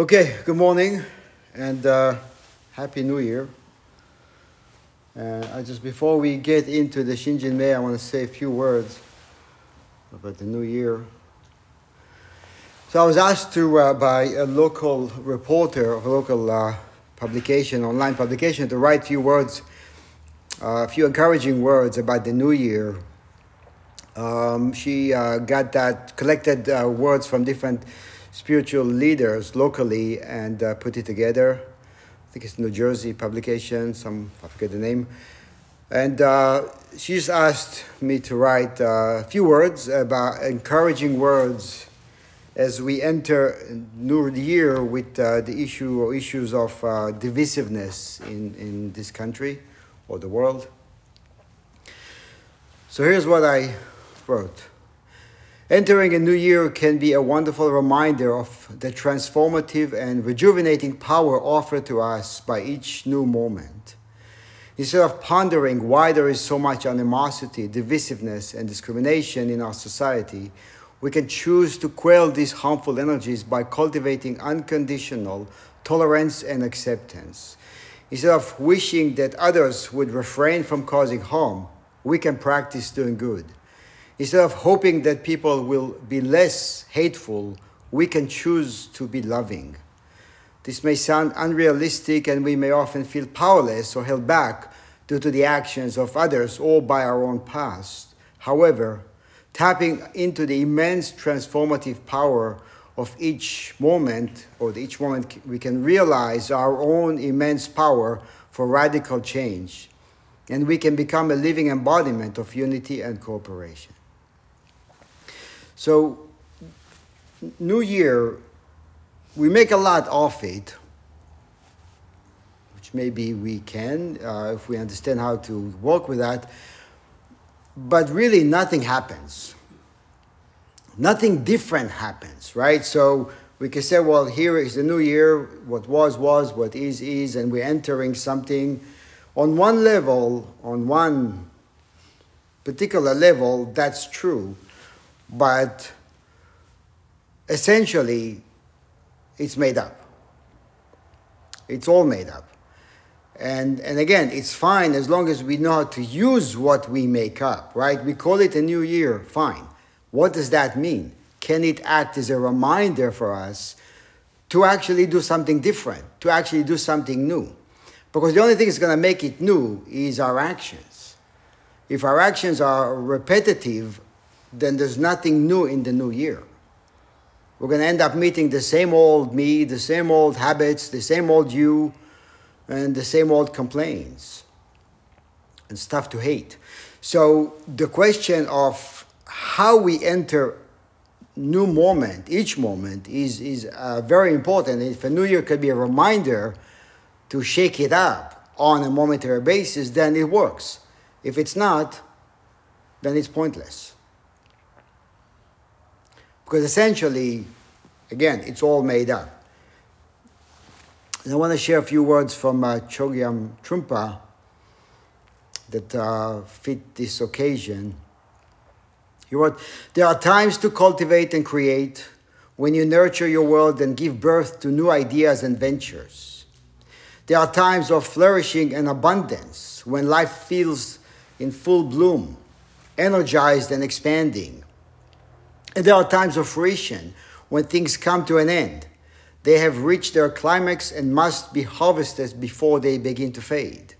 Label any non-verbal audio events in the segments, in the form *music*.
Okay, good morning and uh, Happy New Year. Uh, I just before we get into the Shinjin Mei, I want to say a few words about the new year. So I was asked to uh, by a local reporter of a local uh, publication, online publication, to write a few words, uh, a few encouraging words about the new year. Um, she uh, got that collected uh, words from different spiritual leaders locally and uh, put it together. I think it's New Jersey publication, some I forget the name. And uh, she just asked me to write uh, a few words about encouraging words as we enter new year with uh, the issue or issues of uh, divisiveness in, in this country or the world. So here's what I wrote. Entering a new year can be a wonderful reminder of the transformative and rejuvenating power offered to us by each new moment. Instead of pondering why there is so much animosity, divisiveness, and discrimination in our society, we can choose to quell these harmful energies by cultivating unconditional tolerance and acceptance. Instead of wishing that others would refrain from causing harm, we can practice doing good. Instead of hoping that people will be less hateful, we can choose to be loving. This may sound unrealistic, and we may often feel powerless or held back due to the actions of others or by our own past. However, tapping into the immense transformative power of each moment, or each moment, we can realize our own immense power for radical change, and we can become a living embodiment of unity and cooperation. So, New Year, we make a lot of it, which maybe we can uh, if we understand how to work with that, but really nothing happens. Nothing different happens, right? So we can say, well, here is the new year, what was, was, what is, is, and we're entering something on one level, on one particular level, that's true but essentially it's made up. It's all made up. And, and again, it's fine as long as we know how to use what we make up, right? We call it a new year, fine. What does that mean? Can it act as a reminder for us to actually do something different, to actually do something new? Because the only thing that's going to make it new is our actions. If our actions are repetitive, then there's nothing new in the new year. We're going to end up meeting the same old me, the same old habits, the same old you, and the same old complaints and stuff to hate. So the question of how we enter new moment, each moment, is, is uh, very important. If a new year could be a reminder to shake it up on a momentary basis, then it works. If it's not, then it's pointless. Because essentially, again, it's all made up. And I want to share a few words from uh, Chogyam Trungpa that uh, fit this occasion. He wrote, There are times to cultivate and create when you nurture your world and give birth to new ideas and ventures. There are times of flourishing and abundance when life feels in full bloom, energized and expanding. And there are times of fruition when things come to an end. They have reached their climax and must be harvested before they begin to fade.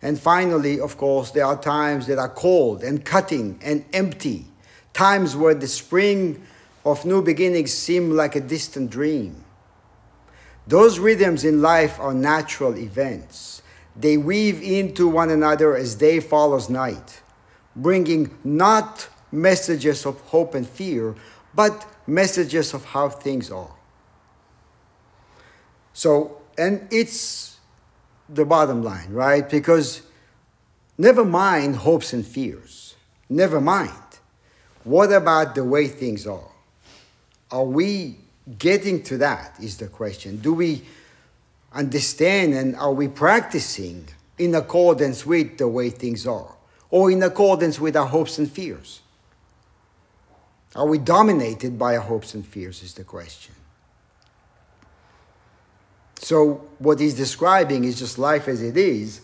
And finally, of course, there are times that are cold and cutting and empty, times where the spring of new beginnings seem like a distant dream. Those rhythms in life are natural events. They weave into one another as day follows night, bringing not messages of hope and fear, but messages of how things are. So, and it's the bottom line, right? Because never mind hopes and fears. Never mind. What about the way things are? Are we getting to that? Is the question. Do we understand and are we practicing in accordance with the way things are? Or in accordance with our hopes and fears? Are we dominated by our hopes and fears? Is the question. So, what he's describing is just life as it is.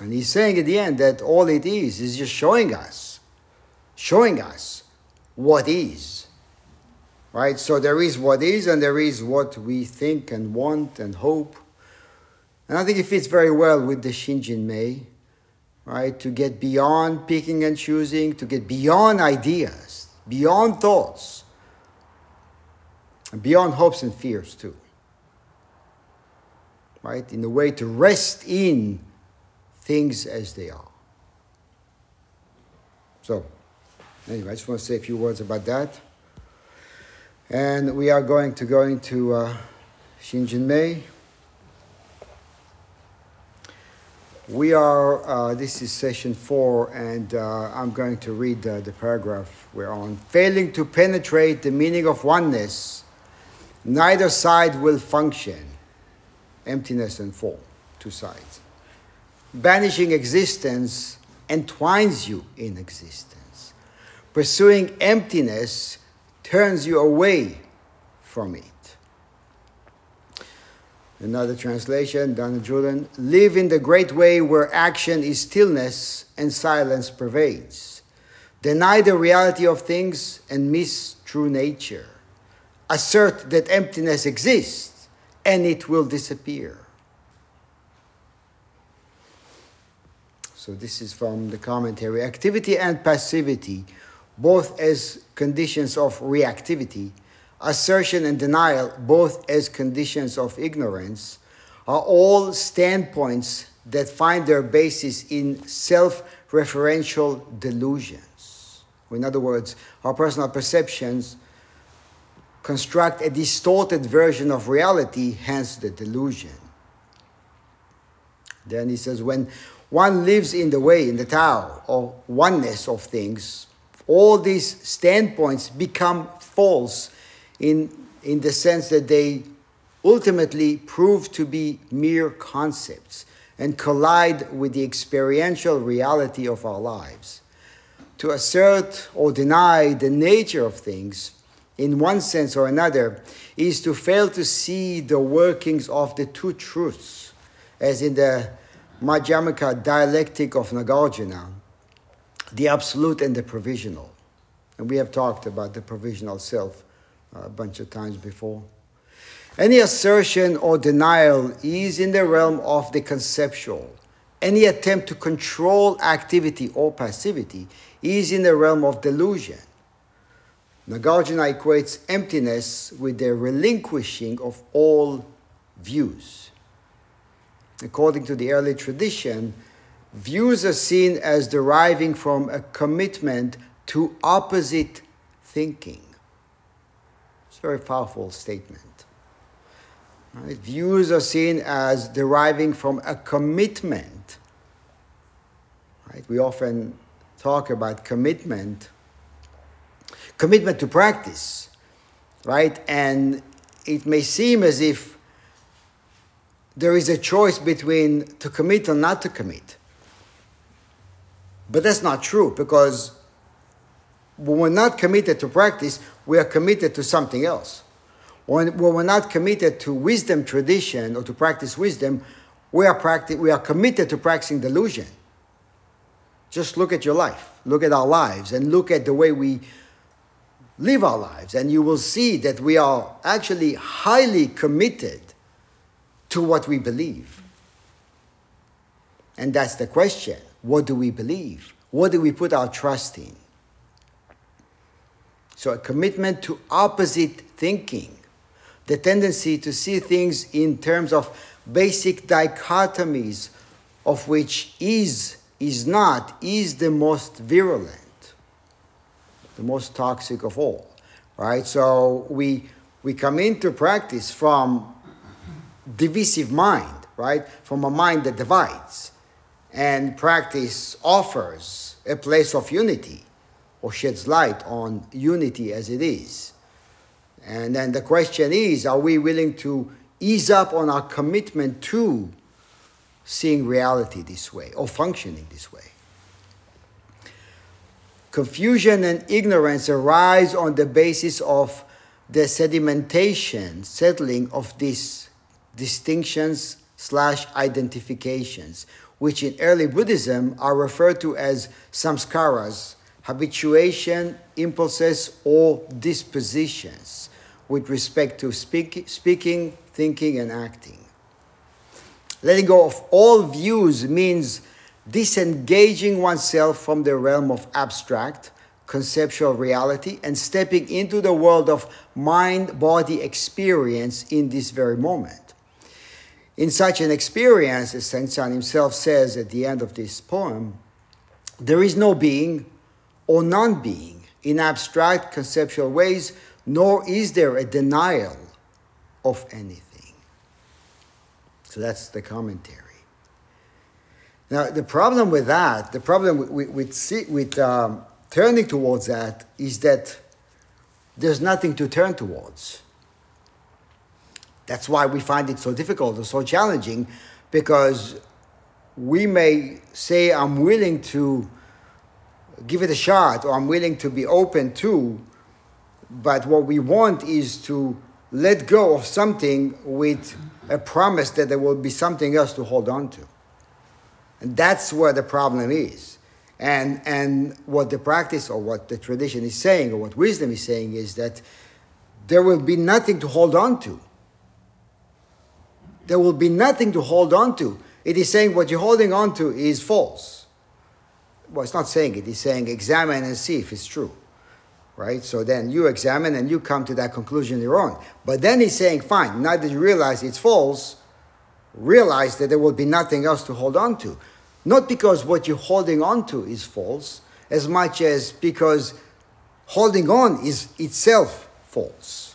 And he's saying at the end that all it is is just showing us, showing us what is. Right? So, there is what is, and there is what we think and want and hope. And I think it fits very well with the Shinjin Mei, right? To get beyond picking and choosing, to get beyond ideas, beyond thoughts and beyond hopes and fears too. Right? In a way to rest in things as they are. So, anyway, I just want to say a few words about that. And we are going to go into uh, Mei. We are, uh, this is session four, and uh, I'm going to read uh, the paragraph we're on. Failing to penetrate the meaning of oneness Neither side will function. Emptiness and form, two sides. Banishing existence entwines you in existence. Pursuing emptiness turns you away from it. Another translation, Dana Julian, live in the great way where action is stillness and silence pervades. Deny the reality of things and miss true nature assert that emptiness exists and it will disappear. So, this is from the commentary. Activity and passivity, both as conditions of reactivity, assertion and denial, both as conditions of ignorance, are all standpoints that find their basis in self referential delusions. In other words, our personal perceptions construct a distorted version of reality, hence the delusion. Then he says, when one lives in the way, in the Tao, or oneness of things, all these standpoints become false in, in the sense that they ultimately prove to be mere concepts and collide with the experiential reality of our lives. To assert or deny the nature of things in one sense or another, is to fail to see the workings of the two truths, as in the Madhyamaka dialectic of Nagarjuna, the absolute and the provisional. And we have talked about the provisional self a bunch of times before. Any assertion or denial is in the realm of the conceptual. Any attempt to control activity or passivity is in the realm of delusion. Nagarjuna equates emptiness with the relinquishing of all views. According to the early tradition, views are seen as deriving from a commitment to opposite thinking. Very powerful statement. Right? Views are seen as deriving from a commitment. Right? We often talk about commitment commitment to practice, right? And it may seem as if there is a choice between to commit or not to commit. But that's not true because when we're not committed to practice, we are committed to something else. When, when we're not committed to wisdom tradition or to practice wisdom, we are, practi- we are committed to practicing delusion. Just look at your life, look at our lives, and look at the way we live our lives, and you will see that we are actually highly committed to what we believe. And that's the question what do we believe? What do we put our trust in? So, a commitment to opposite thinking, the tendency to see things in terms of basic dichotomies, of which is, is not, is the most virulent the most toxic of all, right? So we, we come into practice from divisive mind, right? From a mind that divides. And practice offers a place of unity or sheds light on unity as it is. And then the question is are we willing to ease up on our commitment to seeing reality this way or functioning this way? Confusion and ignorance arise on the basis of the sedimentation, settling of these distinctions slash identifications, which in early Buddhism are referred to as samskaras, habituation, impulses, or dispositions with respect to speak, speaking, thinking, and acting. Letting go of all views means disengaging oneself from the realm of abstract, conceptual reality and stepping into the world of mind body experience in this very moment. In such an experience, as Sengcan himself says at the end of this poem, there is no being or non being in abstract conceptual ways, nor is there a denial of anything. So that's the commentary. Now, the problem with that, the problem with, with, with um, turning towards that is that there's nothing to turn towards. That's why we find it so difficult or so challenging because we may say, I'm willing to give it a shot or I'm willing to be open to, but what we want is to let go of something with a promise that there will be something else to hold on to. And that's where the problem is. And, and what the practice or what the tradition is saying or what wisdom is saying is that there will be nothing to hold on to. There will be nothing to hold on to. It is saying what you're holding on to is false. Well, it's not saying it, it's saying examine and see if it's true. Right? So then you examine and you come to that conclusion your own. But then he's saying, fine, now that you realize it's false, realize that there will be nothing else to hold on to. Not because what you're holding on to is false, as much as because holding on is itself false.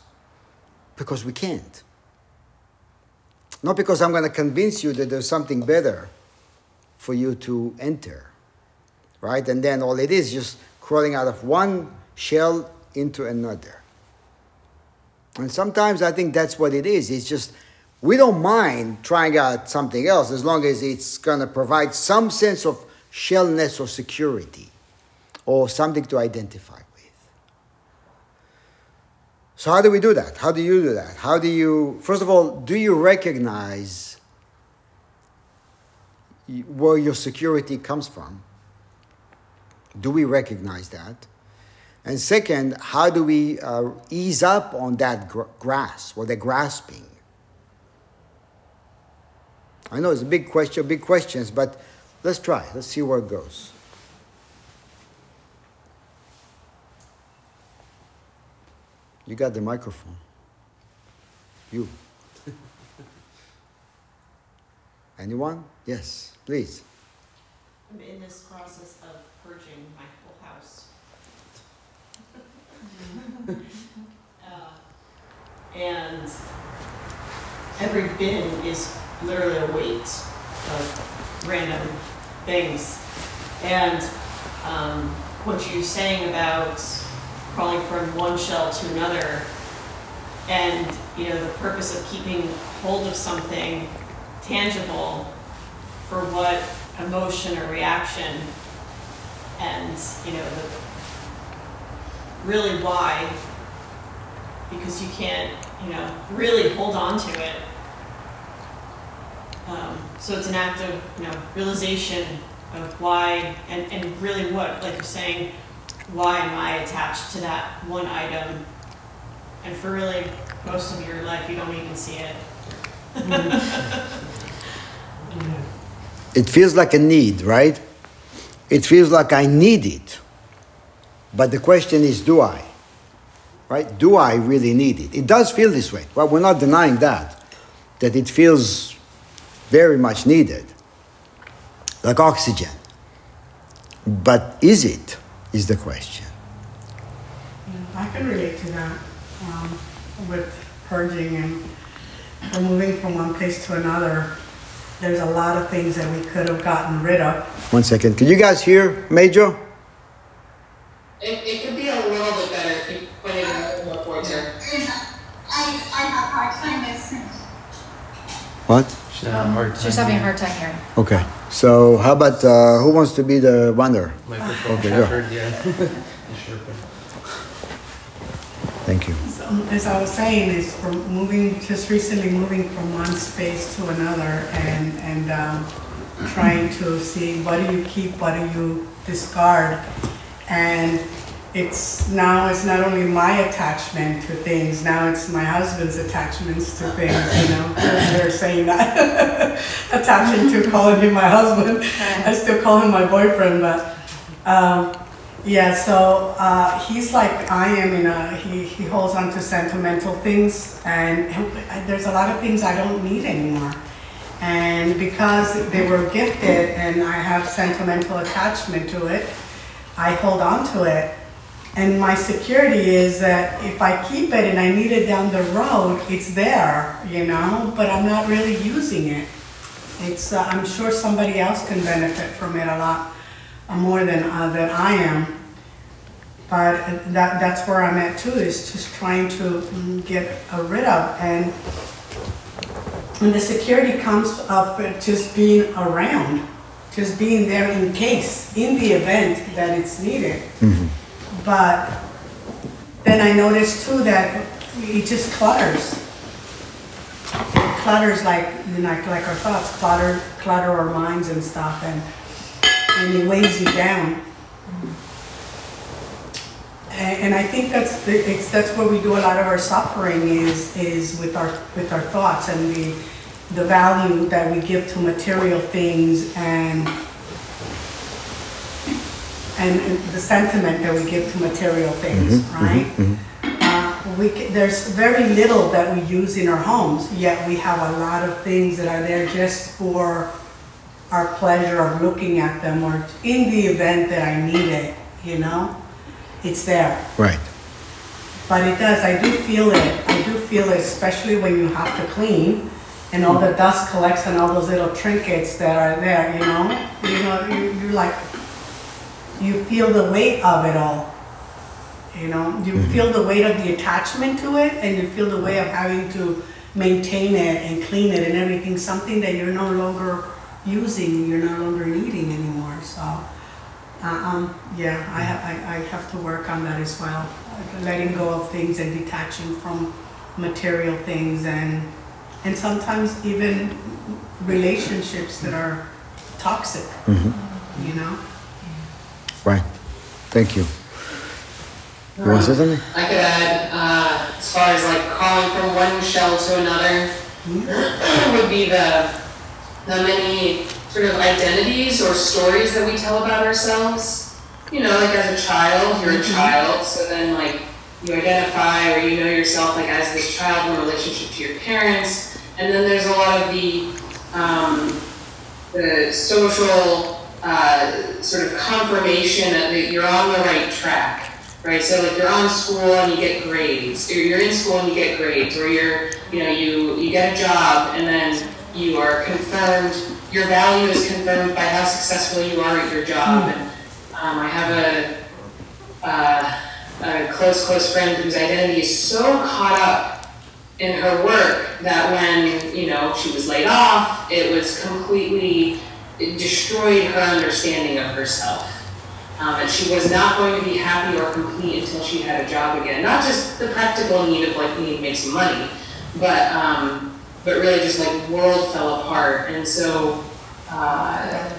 Because we can't. Not because I'm going to convince you that there's something better for you to enter. Right? And then all it is just crawling out of one shell into another. And sometimes I think that's what it is. It's just we don't mind trying out something else as long as it's going to provide some sense of shellness or security or something to identify with. So, how do we do that? How do you do that? How do you, first of all, do you recognize where your security comes from? Do we recognize that? And second, how do we uh, ease up on that gr- grasp or the grasping? I know it's a big question, big questions, but let's try. Let's see where it goes. You got the microphone. You. *laughs* Anyone? Yes, please. I'm in this process of purging my whole house. *laughs* uh, and every bin is literally a weight of random things. And um, what you're saying about crawling from one shell to another, and you know the purpose of keeping hold of something tangible for what emotion or reaction, and you know the really why, because you can't you know really hold on to it um, so it's an act of, you know, realization of why, and, and really what, like you're saying, why am I attached to that one item? And for really most of your life, you don't even see it. *laughs* it feels like a need, right? It feels like I need it. But the question is, do I? Right? Do I really need it? It does feel this way. Well, we're not denying that, that it feels very much needed, like oxygen. But is it, is the question. I can relate to that um, with purging and moving from one place to another. There's a lot of things that we could have gotten rid of. One second. Can you guys hear Major? It, it could be a little bit better if you put it in a little more voice I, I have hard time listening. What? She's having a hard time. She's having a hard time hearing. Okay. So how about uh, who wants to be the wonder? Microphone Okay, go. *laughs* shepherd, yeah. Thank you. As I was saying, is from moving, just recently moving from one space to another and, and um, trying to see what do you keep, what do you discard? And it's, now it's not only my attachment to things, now it's my husband's attachments to things, you know? They're *laughs* they're saying that, *laughs* attaching to calling him my husband. *laughs* I still call him my boyfriend, but, um, yeah, so uh, he's like I am in a, he, he holds on to sentimental things, and *laughs* there's a lot of things I don't need anymore. And because they were gifted and I have sentimental attachment to it, I hold on to it. And my security is that if I keep it and I need it down the road, it's there, you know, but I'm not really using it. It's, uh, I'm sure somebody else can benefit from it a lot more than, uh, than I am. But that, that's where I'm at too, is just trying to mm, get rid of. And, and the security comes up just being around, just being there in case, in the event that it's needed. But then I noticed too that it just clutters. It clutters like, you know, like, like our thoughts, clutter, clutter our minds and stuff, and, and it weighs you down. And, and I think that's, it's, that's where we do a lot of our suffering is, is with our, with our thoughts and the, the value that we give to material things and, and the sentiment that we give to material things, mm-hmm, mm-hmm, right? Mm-hmm. Uh, We, there's very little that we use in our homes, yet we have a lot of things that are there just for our pleasure of looking at them or in the event that I need it, you know? It's there. Right. But it does, I do feel it, I do feel it, especially when you have to clean and all the dust collects and all those little trinkets that are there, you know? You know, you, you like, you feel the weight of it all. You know, you mm-hmm. feel the weight of the attachment to it and you feel the weight of having to maintain it and clean it and everything, something that you're no longer using, you're no longer needing anymore, so. Uh, um, yeah, I, I, I have to work on that as well, letting go of things and detaching from material things and, and sometimes even relationships that are toxic, you know? Right. Thank you. You want to say something? I could add, uh, as far as like crawling from one shell to another, *clears throat* would be the, the many sort of identities or stories that we tell about ourselves. You know, like as a child, you're a child, so then like you identify or you know yourself like as this child in relationship to your parents. And then there's a lot of the, um, the social, uh, sort of confirmation that you're on the right track right? So like you're on school and you get grades, or you're in school and you get grades, or you're, you know, you, you get a job and then you are confirmed, your value is confirmed by how successful you are at your job. And um, I have a, uh, a close, close friend whose identity is so caught up in her work that when, you know, she was laid off, it was completely, it destroyed her understanding of herself. Um, and she was not going to be happy or complete until she had a job again. Not just the practical need of like we need to make some money, but um, but really just like world fell apart. And so uh,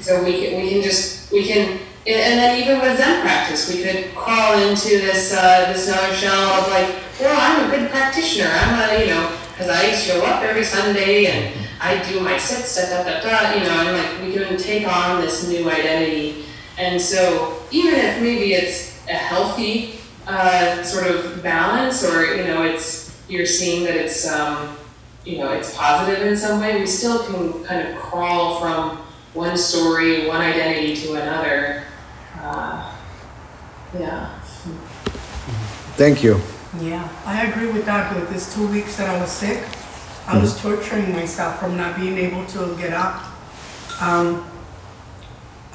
so we can, we can just we can and then even with Zen practice, we could crawl into this uh, this other shell of like, well, I'm a good practitioner. I'm a you know because I show up every Sunday and I do my sits da da da da. You know, and like we can take on this new identity. And so even if maybe it's a healthy uh, sort of balance, or you know, it's you're seeing that it's um, you know it's positive in some way, we still can kind of crawl from one story, one identity to another. Uh, yeah. Thank you. Yeah, I agree with that. With this two weeks that I was sick, I was torturing myself from not being able to get up. Um,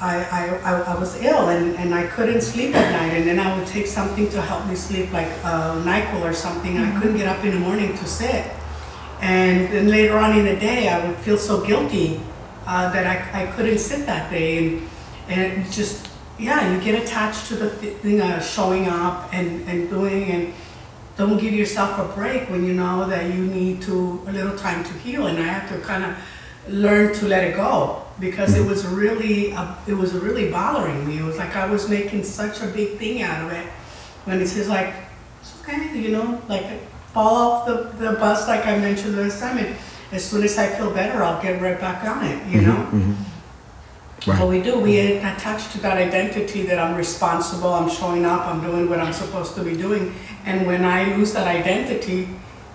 I, I, I, I was ill and, and I couldn't sleep at night, and then I would take something to help me sleep, like uh, Nyquil or something, and I couldn't get up in the morning to sit. And then later on in the day, I would feel so guilty uh, that I, I couldn't sit that day, and, and just yeah, you get attached to the thing of showing up and, and doing, and don't give yourself a break when you know that you need to a little time to heal. And I had to kind of learn to let it go because it was really uh, it was really bothering me. It was like I was making such a big thing out of it when it's just like it's okay, you know, like fall off the, the bus like I mentioned last time. And as soon as I feel better, I'll get right back on it, you mm-hmm, know. Mm-hmm. Right. What we do, we attach to that identity that I'm responsible, I'm showing up, I'm doing what I'm supposed to be doing. And when I lose that identity,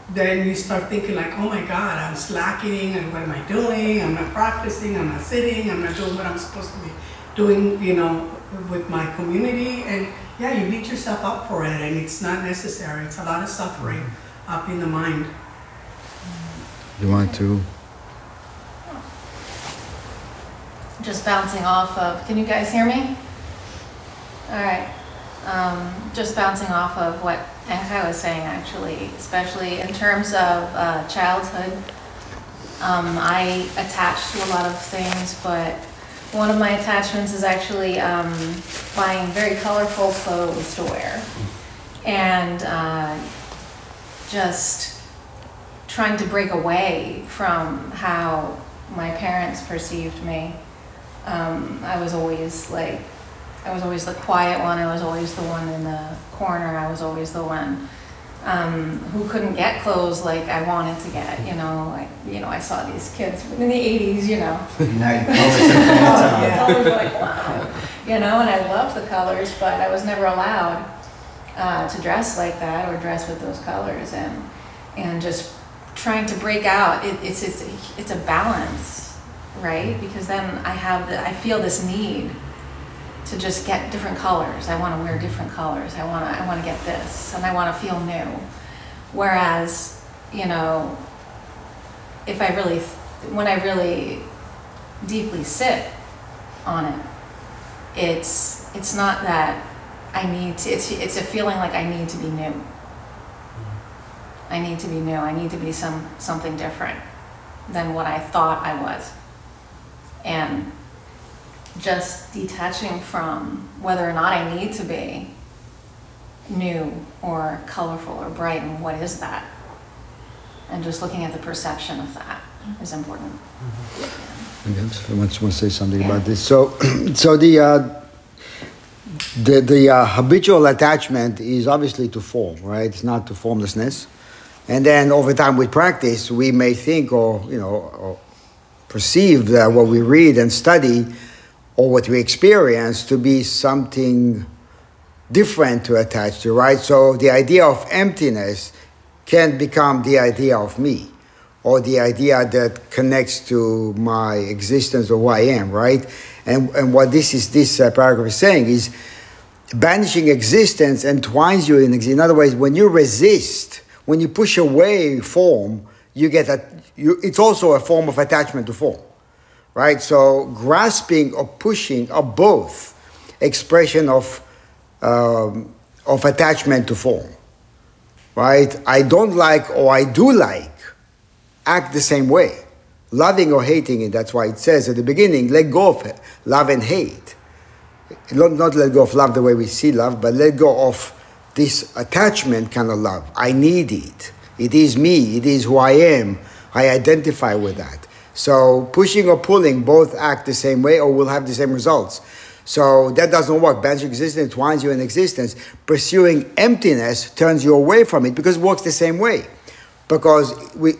then you start thinking like, oh my God, I'm slacking, and what am I doing? I'm not practicing, I'm not sitting, I'm not doing what I'm supposed to be doing, you know, with my community. And yeah, you beat yourself up for it, and it's not necessary. It's a lot of suffering mm-hmm. Up in the mind. You want to? just bouncing off of, can you guys hear me? All right. Um, just bouncing off of what Ankai was saying, actually, especially in terms of uh, childhood. Um, I attach to a lot of things, but one of my attachments is actually um, buying very colorful clothes to wear. And uh, just trying to break away from how my parents perceived me. Um, I was always like, I was always the quiet one. I was always the one in the corner. I was always the one um, who couldn't get clothes like I wanted to get. You know, like you know, I saw these kids in the '80s. You know, Night the colors were like wow, you know, and I loved the colors, but I was never allowed uh, to dress like that or dress with those colors, and and just trying to break out. It, it's it's it's a balance, right? Because then I have the I feel this need to just get different colors. I want to wear different colors. I want to I want to get this, and I want to feel new. Whereas, you know, if I really, when I really deeply sit on it, it's it's not that I need to. It's it's a feeling like I need to be new. I need to be new. I need to be some something different than what I thought I was. And just detaching from whether or not I need to be new or colorful or bright and what is that? And just looking at the perception of that is important. Yes, I want to say something about this. So, *clears throat* so the uh, the the uh, habitual attachment is obviously to form, right? It's not to formlessness. And then over time with practice, we may think or you know or perceive that what we read and study or what we experience to be something different to attach to, right? So the idea of emptiness can become the idea of me or the idea that connects to my existence or who I am, right? And, and what this is, this uh, paragraph is saying is banishing existence entwines you in existence. In other words, when you resist, when you push away form, you get you, it's also a form of attachment to form, right? So grasping or pushing are both expression of, um, of attachment to form, right? I don't like or I do like act the same way. Loving or hating it, that's why it says at the beginning, let go of love and hate. Not, not let go of love the way we see love, but let go of this attachment kind of love. I need it. It is me, it is who I am. I identify with that. So pushing or pulling both act the same way or will have the same results. So that doesn't work. Banishing existence entwines you in existence. Pursuing emptiness turns you away from it because it works the same way. Because we,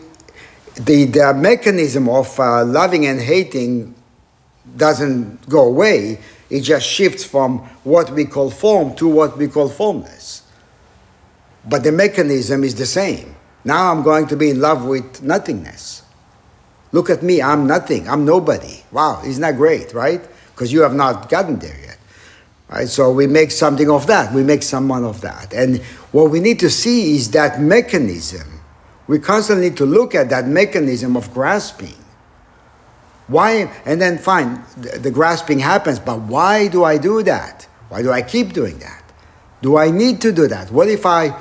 the, the mechanism of uh, loving and hating doesn't go away. It just shifts from what we call form to what we call formless. But the mechanism is the same. Now I'm going to be in love with nothingness. Look at me, I'm nothing, I'm nobody. Wow, isn't that great, right? Because you have not gotten there yet. Right? So we make something of that, we make someone of that. And what we need to see is that mechanism. We constantly need to look at that mechanism of grasping. Why? And then fine, the, the grasping happens, but why do I do that? Why do I keep doing that? Do I need to do that? What if I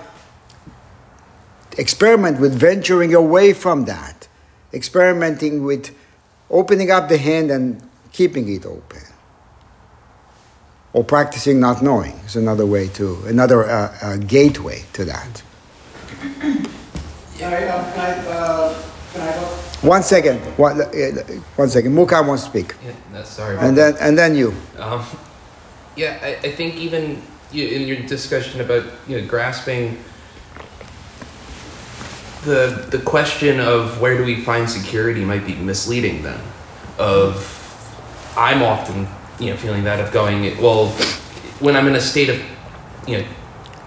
experiment with venturing away from that? Experimenting with opening up the hand and keeping it open. Or practicing not knowing is another way to, another uh, uh, gateway to that. *coughs* Can I, I, uh? One second, one, uh, one second. Mukai wants to speak, Yeah, that's sorry. and then and then you. Um, yeah, I, I think even you, in your discussion about you know grasping the the question of where do we find security might be misleading. Then, of I'm often you know feeling that of going well when I'm in a state of you know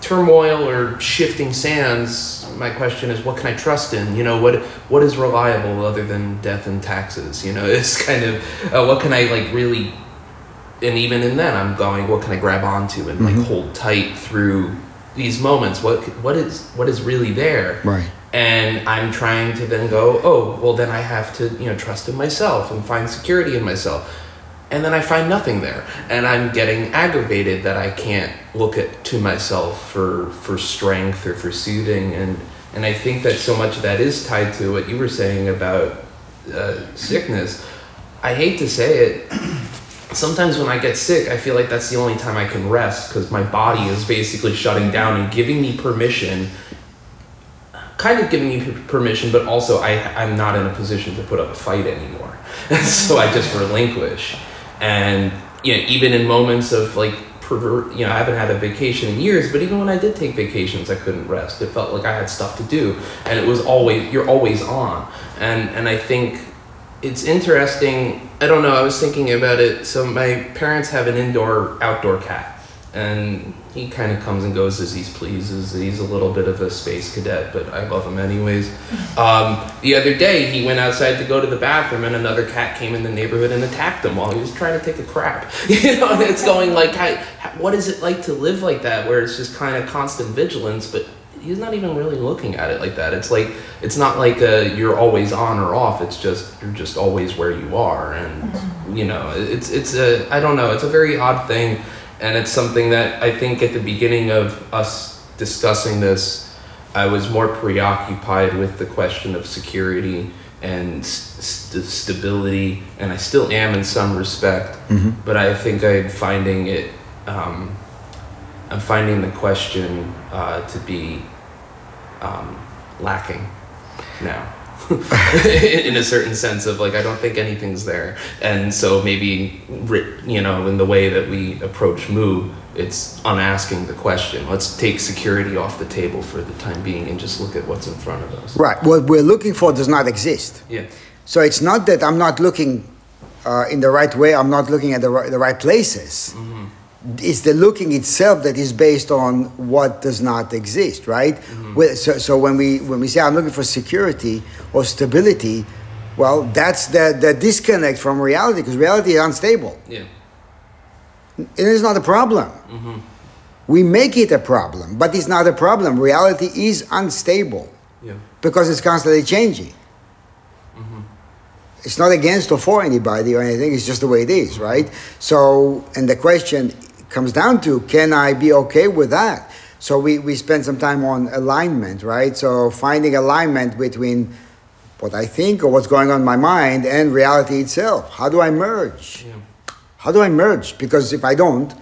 turmoil or shifting sands. My question is, what can I trust in? You know, what what is reliable other than death and taxes? You know, *laughs* it's kind of uh, what can I like really and even in then i'm going what can i grab onto and like hold tight through these moments what what is what is really there Right. and i'm trying to then go oh well then i have to you know trust in myself and find security in myself and then i find nothing there and i'm getting aggravated that i can't look at to myself for for strength or for soothing and and i think that so much of that is tied to what you were saying about uh, sickness i hate to say it sometimes when I get sick, I feel like that's the only time I can rest because my body is basically shutting down and giving me permission, kind of giving me permission, but also I, I'm not in a position to put up a fight anymore. *laughs* so I just relinquish. And, you know, even in moments of like, perver- you know, I haven't had a vacation in years, but even when I did take vacations, I couldn't rest. It felt like I had stuff to do. And it was always, you're always on. And, and I think it's interesting. I don't know. I was thinking about it. So my parents have an indoor outdoor cat, and he kind of comes and goes as he pleases. He's a little bit of a space cadet, but I love him anyways. *laughs* Um, the other day, he went outside to go to the bathroom, and another cat came in the neighborhood and attacked him while he was trying to take a crap. *laughs* You know, and it's going like, what is it like to live like that, where it's just kind of constant vigilance, but he's not even really looking at it like that. It's like it's not like a, you're always on or off. It's just you're just always where you are, and you know it's it's a I don't know. It's a very odd thing, and it's something that I think at the beginning of us discussing this, I was more preoccupied with the question of security and st- stability, and I still am in some respect. But I think I'm finding it. Um, I'm finding the question uh, to be um, lacking now. *laughs* in a certain sense of like I don't think anything's there, and so maybe you know in the way that we approach Mu, it's unasking the question. Let's take security off the table for the time being and just look at what's in front of us. Right. What we're looking for does not exist. Yeah. So it's not that I'm not looking uh, in the right way. I'm not looking at the right, the right places. It's the looking itself that is based on what does not exist, right? Mm-hmm. Well, So, so when we when we say I'm looking for security or stability, well, that's the the disconnect from reality because reality is unstable. Yeah. It is not a problem. Mm-hmm. We make it a problem, but it's not a problem. Reality is unstable Yeah. because it's constantly changing. Mm-hmm. It's not against or for anybody or anything, it's just the way it is, right? So, and the question comes down to can I be okay with that? So, we, we spend some time on alignment, right? So, finding alignment between what I think or what's going on in my mind and reality itself. How do I merge? Yeah. How do I merge? Because if I don't,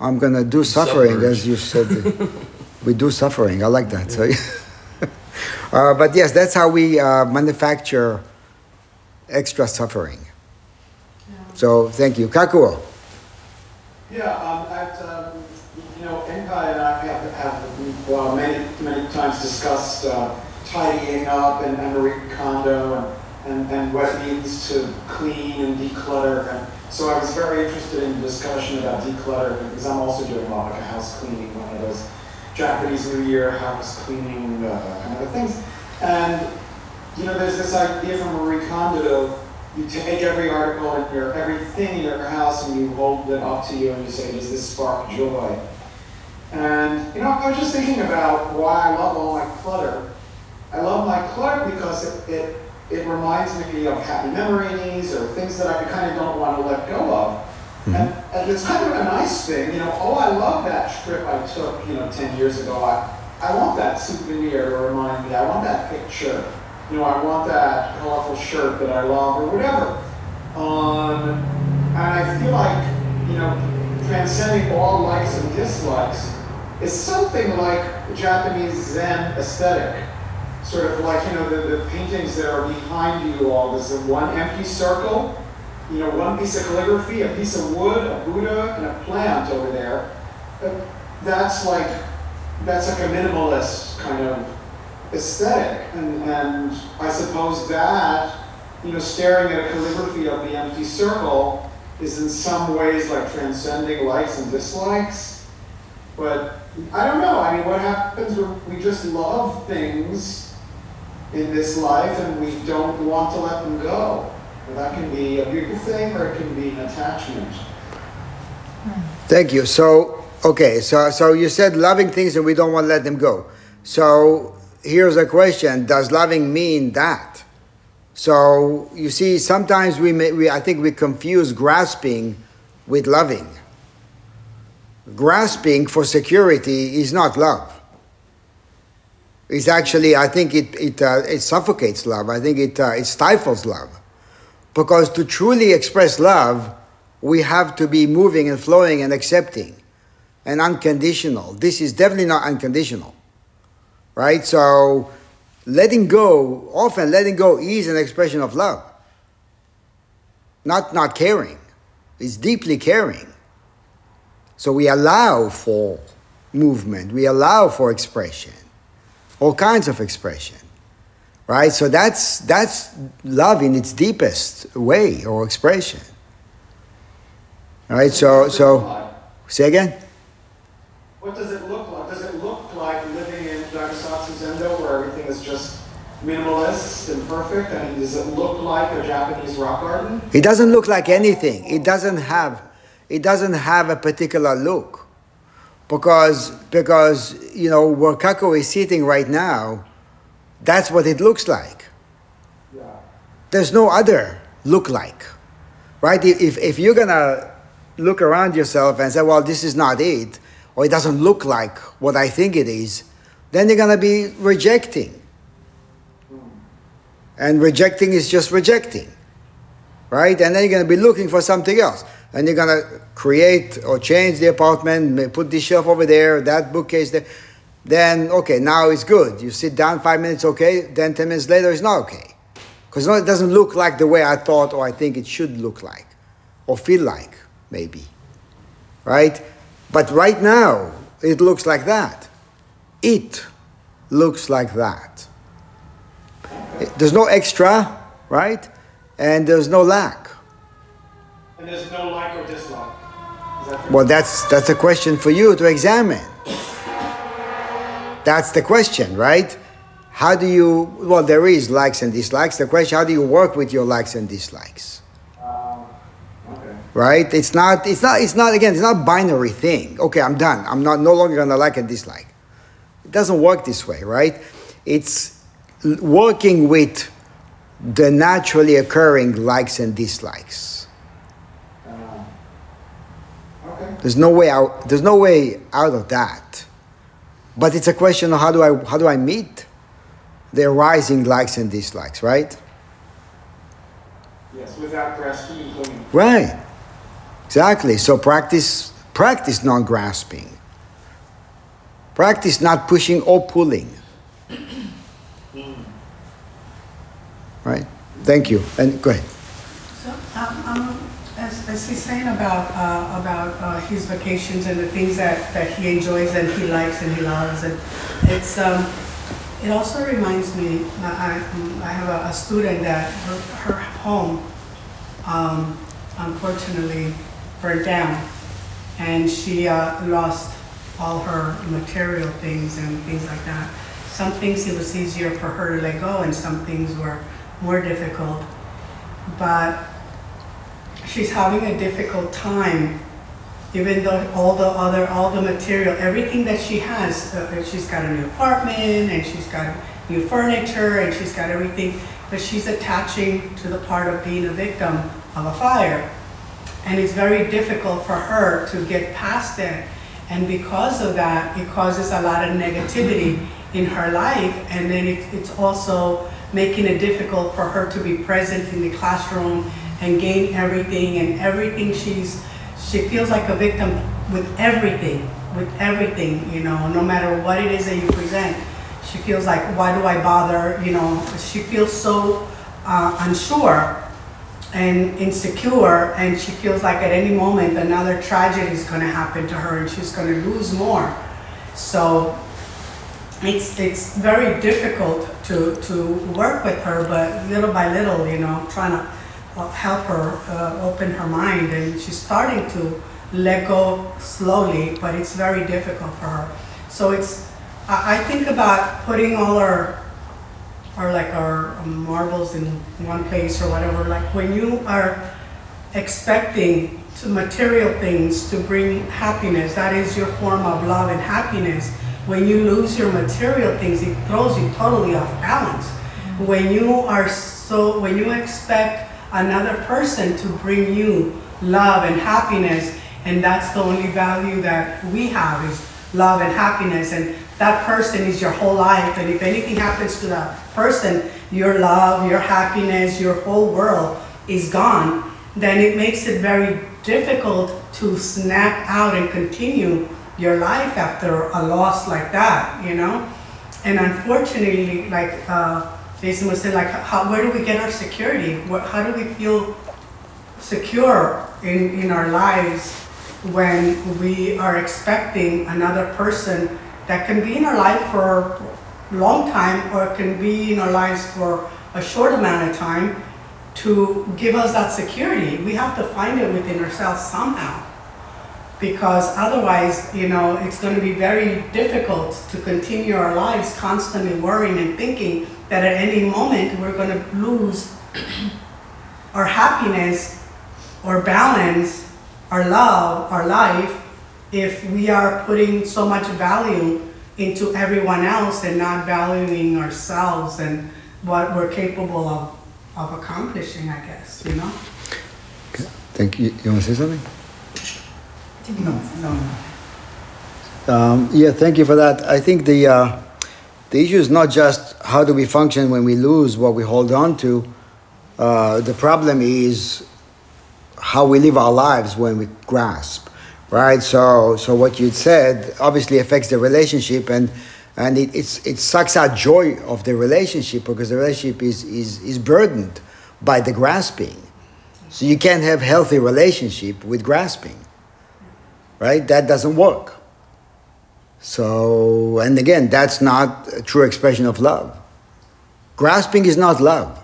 I'm gonna do suffering, Submerge. as you said. *laughs* we do suffering. I like that. So, *laughs* uh, but yes, that's how we uh, manufacture extra suffering. So thank you, Kakuo. Yeah, um, at, um, you know, Enkai and I have, have many, many times discussed uh, tidying up and, and Marie Kondo and, and, and what it means to clean and declutter. And so I was very interested in the discussion about declutter because I'm also doing a lot a house cleaning, one of those Japanese New Year house cleaning uh, kind of things. And you know, there's this idea from Marie Kondo. You take every article in your, everything in your house, and you hold it up to you, and you say, "Does this spark joy?" And you know, I was just thinking about why I love all my clutter. I love my clutter because it it, it reminds me of happy memories or things that I kind of don't want to let go of. Mm-hmm. And, and it's kind of a nice thing, you know. Oh, I love that trip I took, you know, ten years ago. I I want that souvenir to remind me. I want that picture. You know, I want that colorful shirt that I love or whatever. Um, and I feel like, you know, transcending all likes and dislikes is something like the Japanese Zen aesthetic. Sort of like, you know, the, the paintings that are behind you all, this a one empty circle, you know, one piece of calligraphy, a piece of wood, a Buddha, and a plant over there. That's like, that's like a minimalist kind of aesthetic. And, and I suppose that, you know, staring at a calligraphy of the empty circle is in some ways like transcending likes and dislikes. But I don't know. I mean, what happens when we just love things in this life and we don't want to let them go? And that can be a beautiful thing or it can be an attachment. Thank you. So, okay, so so you said loving things and we don't want to let them go. So here's a question: Does loving mean that? So you see, sometimes we, may, we I think we confuse grasping with loving. Grasping for security is not love. It's actually, I think it it, uh, it suffocates love. I think it uh, it stifles love, because to truly express love, we have to be moving and flowing and accepting and unconditional. This is definitely not unconditional, right? So, letting go, often letting go is an expression of love, not not caring. It's deeply caring. So, we allow for movement, we allow for expression, all kinds of expression. Right? So that's that's love in its deepest way or expression. All right, so so say again. What does it look like? Does it look like living in Nagasaki Zendo where everything is just minimalist and perfect? I mean, does it look like a Japanese rock garden? It doesn't look like anything. It doesn't have it doesn't have a particular look. Because because you know where Kako is sitting right now, that's what it looks like. Yeah. There's no other look like. Right? If if you're gonna look around yourself and say, well, this is not it, or it doesn't look like what I think it is, then you're gonna be rejecting. And rejecting is just rejecting. Right? And then you're gonna be looking for something else. And you're gonna create or change the apartment, put this shelf over there, that bookcase there. Then okay, now it's good. You sit down five minutes, okay, then ten minutes later it's not okay. Because it doesn't look like the way I thought or I think it should look like or feel like, maybe. Right? But right now, it looks like that. It looks like that. There's no extra, right? And there's no lack. And there's no like or dislike. That Well, that's, that's a question for you to examine. That's the question, right? How do you, well, there is likes and dislikes. The question, how do you work with your likes and dislikes? Um, okay. right? It's not, it's not, it's not, again, it's not a binary thing. Okay, I'm done. I'm not no longer gonna like and dislike. It doesn't work this way, right? It's working with the naturally occurring likes and dislikes. Uh, okay. There's no way out, there's no way out of that. But it's a question of how do I, how do I meet the arising likes and dislikes, right? Yes, without grasping. Right. Exactly. So practice practice non-grasping. Practice not pushing or pulling. Right? Thank you. And go ahead. So, um, um, as, as he's saying about, uh, about, uh, his vacations and the things that, that he enjoys and he likes and he loves, and it's, um, it also reminds me, I, I have a, a student that her, her home, um, unfortunately burned down, and she, uh, lost all her material things and things like that. Some things it was easier for her to let go, and some things were more difficult. But she's having a difficult time, even though all the other, all the material, everything that she has, uh, she's got a new apartment and she's got new furniture and she's got everything, but she's attaching to the part of being a victim of a fire. And it's very difficult for her to get past it. And because of that, it causes a lot of negativity in her life. And then it, it's also making it difficult for her to be present in the classroom and gain everything and everything she's, she feels like a victim with everything. with everything, you know, no matter what it is that you present. She feels like, why do I bother? You know, she feels so uh, unsure and insecure, and she feels like at any moment another tragedy is going to happen to her and she's going to lose more. So it's it's very difficult to to work with her, but little by little, you know, trying to uh, help her uh, open her mind, and she's starting to let go slowly, but it's very difficult for her. So it's I, I think about putting all our or like our marbles in one place or whatever. Like when you are expecting to material things to bring happiness, that is your form of love and happiness. When you lose your material things, it throws you totally off balance. When you are so, when you expect another person to bring you love and happiness, and that's the only value that we have is love and happiness, and that person is your whole life. And if anything happens to that person, your love, your happiness, your whole world is gone, then it makes it very difficult to snap out and continue your life after a loss like that, you know? And unfortunately, like uh, Jason was saying, like, how, where do we get our security? What, how do we feel secure in, in our lives when we are expecting another person that can be in our life for a long time or can be in our lives for a short amount of time to give us that security. We have to find it within ourselves somehow. Because otherwise, you know, it's going to be very difficult to continue our lives constantly worrying and thinking that at any moment we're going to lose *clears throat* our happiness, our balance, our love, our life, if we are putting so much value into everyone else and not valuing ourselves and what we're capable of, of accomplishing, I guess, you know? Okay. Thank you. You want to say something? No, no. Um, yeah, thank you for that. I think the uh, the issue is not just how do we function when we lose what we hold on to. Uh, the problem is how we live our lives when we grasp, right? So, so what you said obviously affects the relationship, and and it, it's it sucks out joy of the relationship because the relationship is is is burdened by the grasping. So you can't have healthy relationship with grasping, right? That doesn't work. So, and again, that's not a true expression of love. Grasping is not love.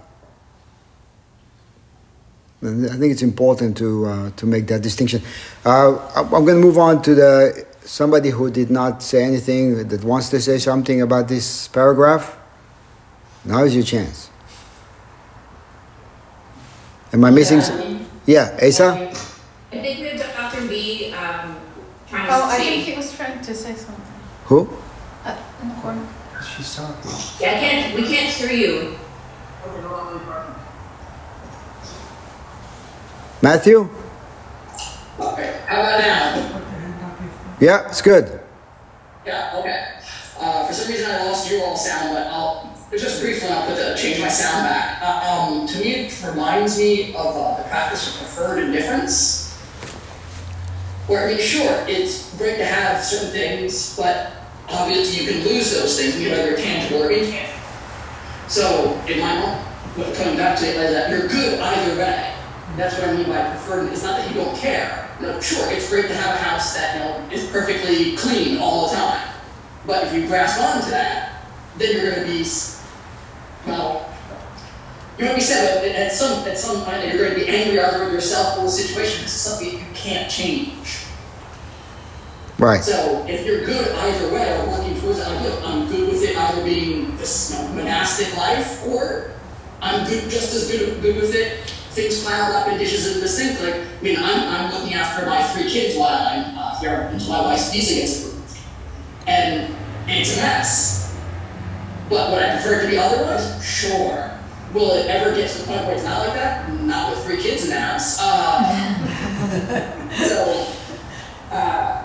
And I think it's important to uh, to make that distinction. Uh, I'm going to move on to the somebody who did not say anything that wants to say something about this paragraph. Now is your chance. Am I missing? Yeah, Asa. I think we have Dr. B, um, trying Oh, I think he was trying to say something. Who? Uh, in the corner. She's talking. Yeah, I can't, we can't hear you. Matthew? Okay, how about now? Yeah, it's good. Yeah, okay. Uh, for some reason I lost your all sound, but I'll just briefly I'll put the change my sound back. Uh, um, to me, it reminds me of uh, the practice of preferred indifference. Where I mean, sure, it's great to have certain things, but obviously you can lose those things, either they're tangible or intangible. So, in my mind, coming back to it is that you're good either way. That's what I mean by preferred. It's not that you don't care. No, sure, it's great to have a house that you know is perfectly clean all the time. But if you grasp onto that, then you're going to be, well, you're going to be sad. But at some at some point, you're going to be angry either with yourself or the situation. This is something you can't change. Right. So if you're good either way or working towards I'm good. I'm good with it either being this you know, monastic life or I'm good just as good, good with it. Things piled up in dishes in the sink. Like I mean, I'm, I'm looking after my three kids while I'm uh, here until my wife's visa gets approved, and, and it's a mess. But would I prefer it to be otherwise? Sure. Will it ever get to the point where it's not like that? Not with three kids in the house. Uh, *laughs* so, uh,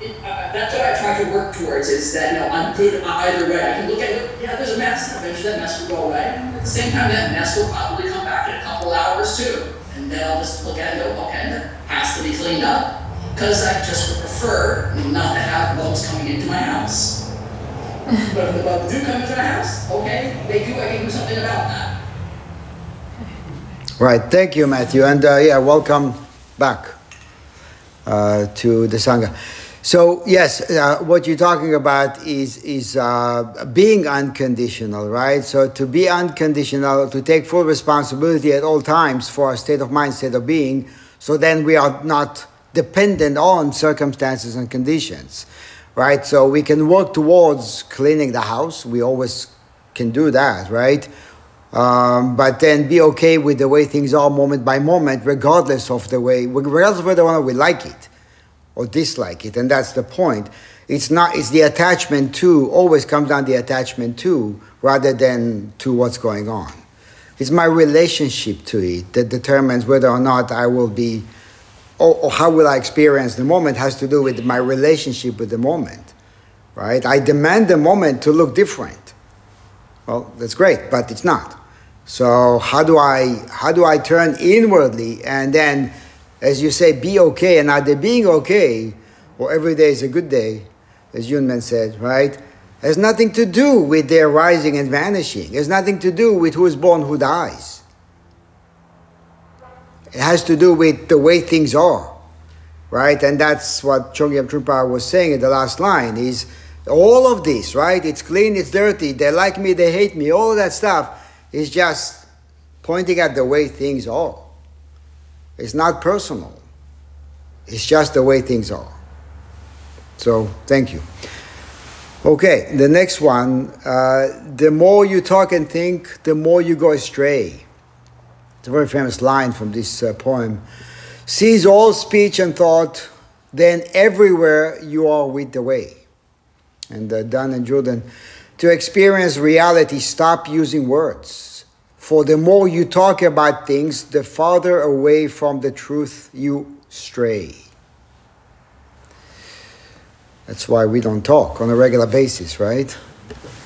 it, uh, that's what I try to work towards is that, you know, I'm good either way. I can look at it, yeah, there's a mess, eventually that mess will go away. At the same time, that mess will probably come back in a couple hours too. And then I'll just look at it and go, okay, that has to be cleaned up. because I just prefer not to have bugs coming into my house. But if the do come into my house, okay, they do, can do something about that. Right. Thank you, Matthew. And uh, yeah, welcome back uh, to the Sangha. So, yes, uh, what you're talking about is, is uh, being unconditional, right? So, to be unconditional, to take full responsibility at all times for our state of mind, state of being, so then we are not dependent on circumstances and conditions, right? So, we can work towards cleaning the house. We always can do that, right? Um, but then be okay with the way things are moment by moment, regardless of the way, regardless of whether or not we like it or dislike it. And that's the point. It's not, it's the attachment to, always comes down the attachment to, rather than to what's going on. It's my relationship to it that determines whether or not I will be, or, or how will I experience the moment has to do with my relationship with the moment, right? I demand the moment to look different. Well, that's great, but it's not. So how do I how do I turn inwardly and then, as you say, be okay? And are either being okay, or every day is a good day, as Yunmen said, right? Has nothing to do with their rising and vanishing. It has nothing to do with who is born, who dies. It has to do with the way things are, right? And that's what Chogyam Trungpa was saying in the last line. Is all of this, right? It's clean, it's dirty. They like me, they hate me. All that stuff is just pointing at the way things are. It's not personal. It's just the way things are. So, thank you. Okay, the next one. Uh, the more you talk and think, the more you go astray. It's a very famous line from this uh, poem. Seize all speech and thought, then everywhere you are with the way. And uh, Dan and Jordan, to experience reality, stop using words. For the more you talk about things, the farther away from the truth you stray. That's why we don't talk on a regular basis, right?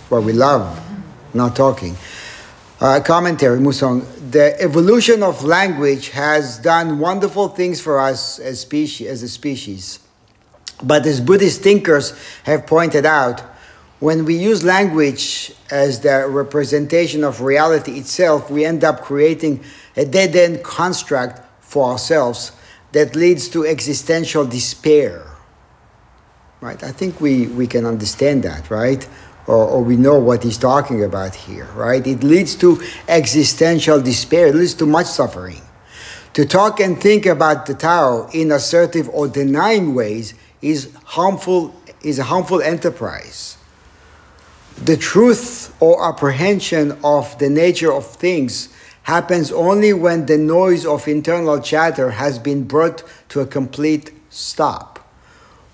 Why we love not talking. Uh, commentary, Mu Soeng. The evolution of language has done wonderful things for us as species, as a species. But as Buddhist thinkers have pointed out, when we use language as the representation of reality itself, we end up creating a dead end construct for ourselves that leads to existential despair. Right? I think we, we can understand that, right? Or, or we know what he's talking about here, right? It leads to existential despair, it leads to much suffering. To talk and think about the Tao in assertive or denying ways is harmful is a harmful enterprise. The truth or apprehension of the nature of things happens only when the noise of internal chatter has been brought to a complete stop.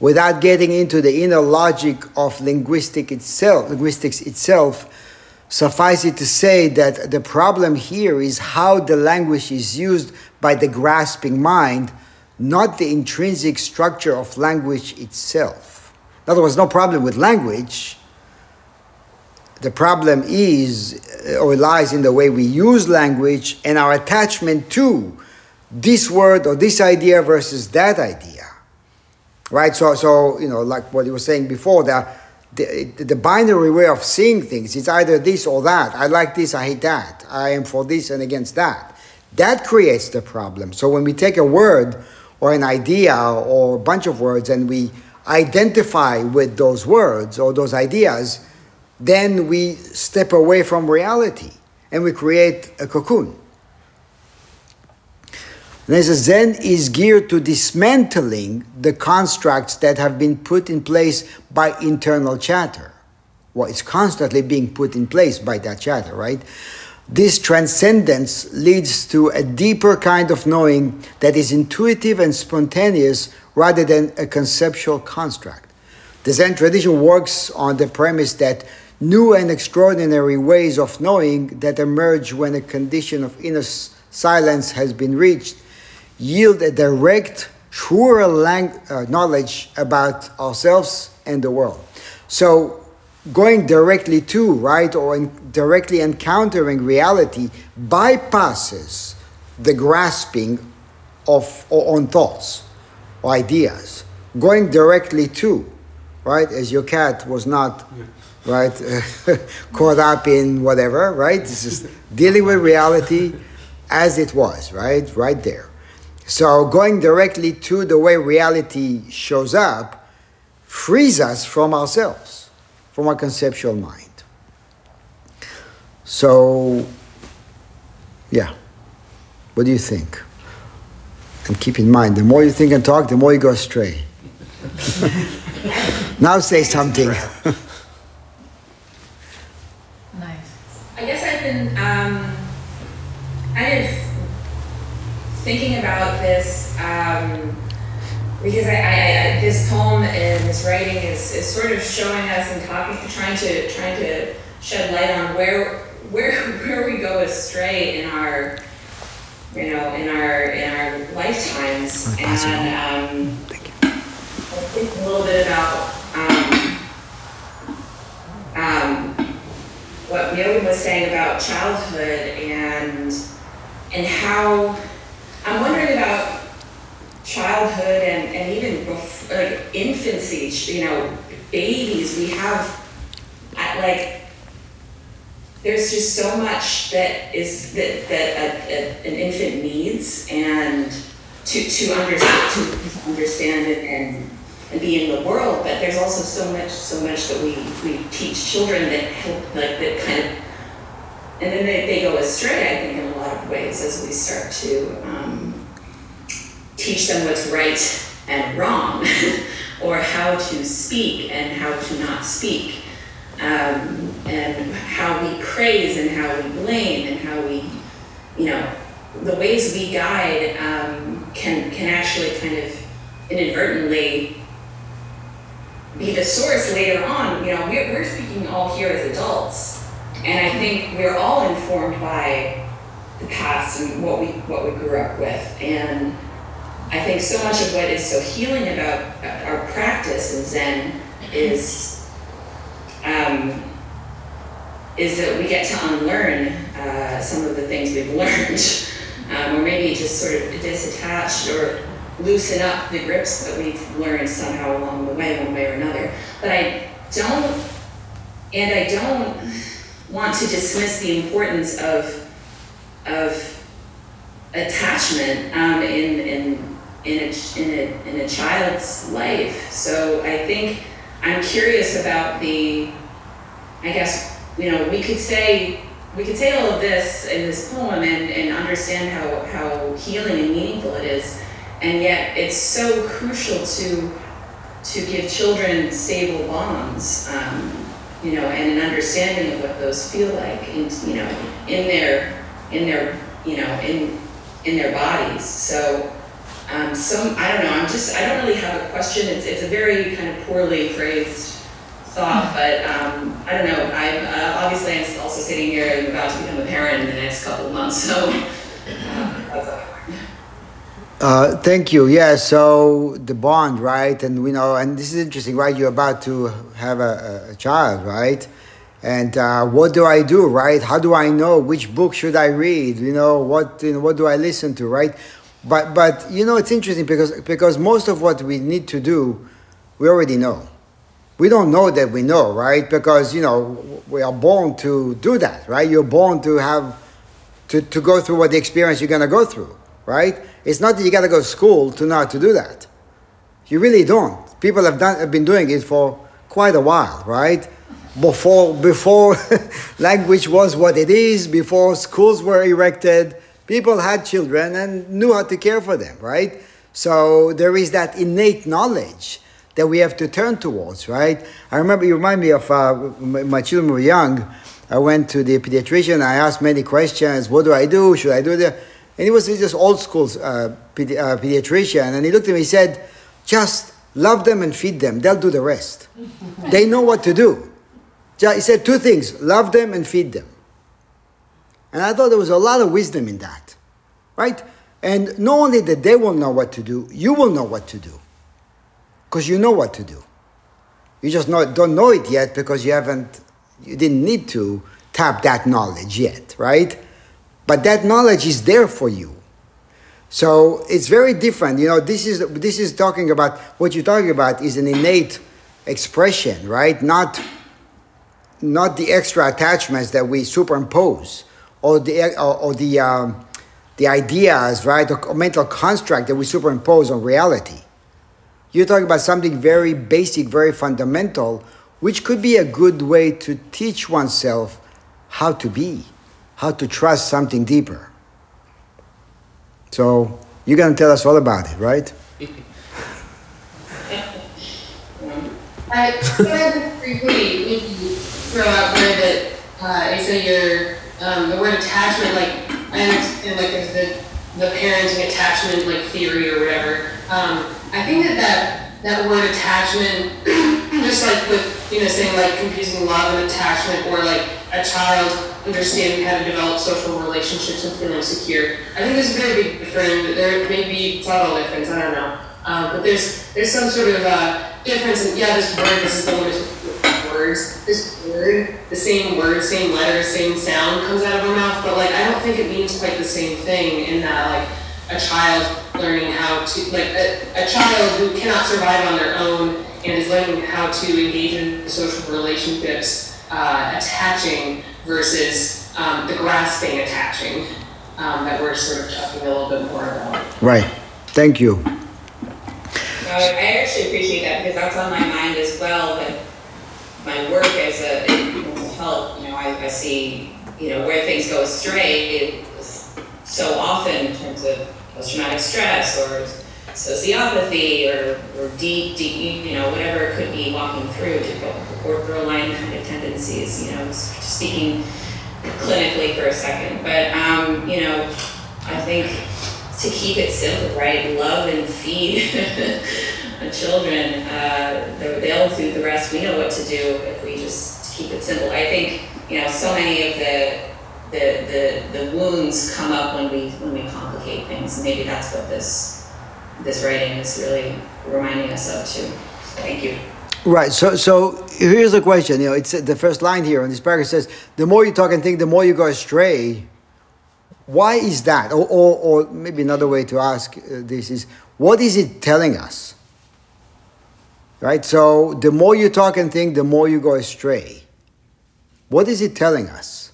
Without getting into the inner logic of linguistic itself, linguistics itself, suffice it to say that the problem here is how the language is used by the grasping mind not the intrinsic structure of language itself. In other words, no problem with language. The problem is uh, or lies in the way we use language and our attachment to this word or this idea versus that idea. Right? So, so you know, like what you were saying before, that the, the binary way of seeing things is either this or that. I like this, I hate that. I am for this and against that. That creates the problem. So when we take a word or an idea or a bunch of words and we identify with those words or those ideas, then we step away from reality and we create a cocoon. And it says, Zen is geared to dismantling the constructs that have been put in place by internal chatter. Well, it's constantly being put in place by that chatter, right? This transcendence leads to a deeper kind of knowing that is intuitive and spontaneous rather than a conceptual construct. The Zen tradition works on the premise that new and extraordinary ways of knowing that emerge when a condition of inner silence has been reached yield a direct, truer lang- uh, knowledge about ourselves and the world. So, going directly to, right, or in directly encountering reality bypasses the grasping of on thoughts. or ideas, going directly to, right? As your cat was not, right, *laughs* caught up in whatever, right? This is dealing with reality as it was, right? Right there. So going directly to the way reality shows up frees us from ourselves, from our conceptual mind. So, yeah. What do you think? And keep in mind, the more you think and talk, the more you go astray. *laughs* now say something. *laughs* Nice. I guess I've been um, kind of thinking about this um, because I, I, I, this poem and this writing is, is sort of showing us and talking, trying to trying to shed light on where where *laughs* where we go astray in our you know in our in our lifetimes. And um, I think a little bit about um, um, what Yogi was saying about childhood and and how I'm wondering about childhood and, and even like infancy, you know, babies, we have like there's just so much that is that that a, a, an infant needs and to to understand to understand it and and be in the world but there's also so much so much that we we teach children that help like that kind of and then they, they go astray i think in a lot of ways as we start to um, teach them what's right and wrong *laughs* or how to speak and how to not speak um, and how we praise and how we blame and how we, you know, the ways we guide um, can can actually kind of inadvertently be the source later on. You know, we're, we're speaking all here as adults, and I think we're all informed by the past and what we what we grew up with, and I think so much of what is so healing about our practice in Zen is um, is that we get to unlearn uh, some of the things we've *laughs* learned, um, or maybe just sort of disattach or loosen up the grips that we've learned somehow along the way, one way or another. But I don't, and I don't want to dismiss the importance of of attachment um, in in in a, in a in a child's life. So I think I'm curious about the, I guess, you know, we could say, we could say all of this in this poem and, and understand how, how healing and meaningful it is, and yet it's so crucial to, to give children stable bonds, um, you know, and an understanding of what those feel like, and, you know, in their, in their, you know, in, in their bodies. So, um, some, I don't know, I'm just, I don't really have a question. It's, it's a very kind of poorly phrased thought, but um, I don't know. I'm, uh, obviously I'm also sitting here and about to become a parent in the next couple of months, so uh, thank you. Yeah, so the bond, right? And we know, and this is interesting, right? You're about to have a, a child, right? And uh, what do I do, right? How do I know which book should I read? You know, what you know, what do I listen to, right? But but you know it's interesting because because most of what we need to do, we already know. We don't know that we know, right? Because you know we are born to do that, right? You're born to have to, to go through what the experience you're gonna go through, right? It's not that you gotta go to school to know to do that. You really don't. People have done have been doing it for quite a while, right? Before before *laughs* language was what it is, before schools were erected people had children and knew how to care for them, right? So there is that innate knowledge that we have to turn towards, right? I remember, you remind me of uh, my children were young. I went to the pediatrician. I asked many questions. What do I do? Should I do that? And he was just old school uh, pedi- uh, pediatrician. And he looked at me. He said, "Just love them and feed them. They'll do the rest. *laughs* they know what to do." He said two things: love them and feed them. And I thought there was a lot of wisdom in that, right? And not only that they will know what to do, you will know what to do. Because you know what to do. You just know, don't know it yet because you haven't, you didn't need to tap that knowledge yet, right? But that knowledge is there for you. So it's very different. You know, this is this is talking about what you're talking about is an innate expression, right? Not not the extra attachments that we superimpose, or the or, or the um, the ideas, right, or mental construct that we superimpose on reality. You're talking about something very basic, very fundamental, which could be a good way to teach oneself how to be, how to trust something deeper. So you're going to tell us all about it, right? *laughs* I could briefly maybe throw out there that uh, you said your um, the word attachment, like understand like there's the the parenting attachment like theory or whatever. Um, I think that that that word attachment, *clears throat* just like with you know saying like confusing love and attachment, or like a child understanding how to develop social relationships and feeling secure. I think there's a very big difference. There may be subtle difference. I don't know, um, but there's there's some sort of uh, difference. In, yeah, this word. This is the word. Words. This word, the same word, same letter, same sound comes out of our mouth, but like I don't think it means quite the same thing. In that, like a child learning how to, like a, a child who cannot survive on their own and is learning how to engage in social relationships, uh, attaching versus um, the grasping attaching um, that we're sort of talking a little bit more about. Right. Thank you. No, I I actually appreciate that because that's on my mind as well, but my work as a, in mental health, you know, I, I see, you know, where things go astray is so often in terms of post-traumatic stress or sociopathy or, or deep, deep, you know, whatever it could be walking through to borderline kind of tendencies, you know, speaking clinically for a second. But, um, you know, I think to keep it simple, right? Love and feed *laughs* the children. Uh, they- they'll do the rest. We know what to do if we just keep it simple. I think you know so many of the the the, the wounds come up when we when we complicate things. Maybe that's what this this writing is really reminding us of too. So thank you. Right. So, so here's the question. You know, it's the first line here in this paragraph says, "The more you talk and think, the more you go astray." Why is that? Or, or, or maybe another way to ask uh, this is, what is it telling us? Right. So, the more you talk and think, the more you go astray. What is it telling us?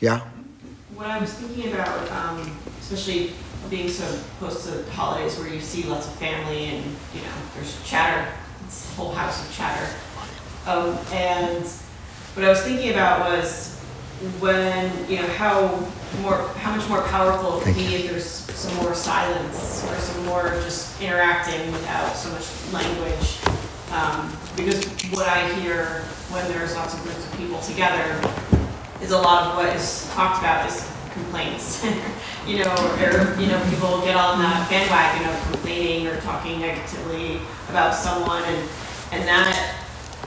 Yeah. What I was thinking about, um, especially being so close to the holidays where you see lots of family and, you know, there's chatter, it's a whole house of chatter. Um, and what I was thinking about was when, you know, how more, how much more powerful it would be if there's some more silence or some more just interacting without so much language. Um, because what I hear when there's lots of groups of people together is a lot of what is talked about is complaints. *laughs* you know, or you know, people get on that bandwagon of complaining or talking negatively about someone, and and that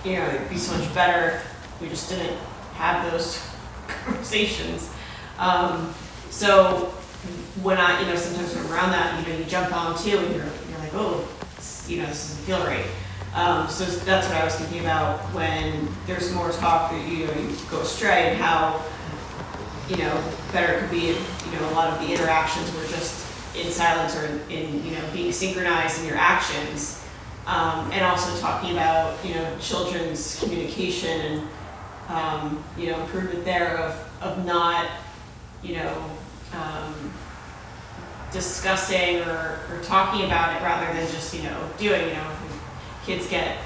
you know, it'd be so much better if we just didn't have those *laughs* conversations. Um, so when I, you know, sometimes when I'm around that, you know, you jump on too, and you're you're like, oh, you know, this doesn't feel right. Um, so that's what I was thinking about when there's more talk that you know you go astray and how you know better it could be if you know a lot of the interactions were just in silence or in, in you know being synchronized in your actions, um, and also talking about you know children's communication and um, you know improvement there of of not you know um, discussing or, or talking about it rather than just you know doing you know kids get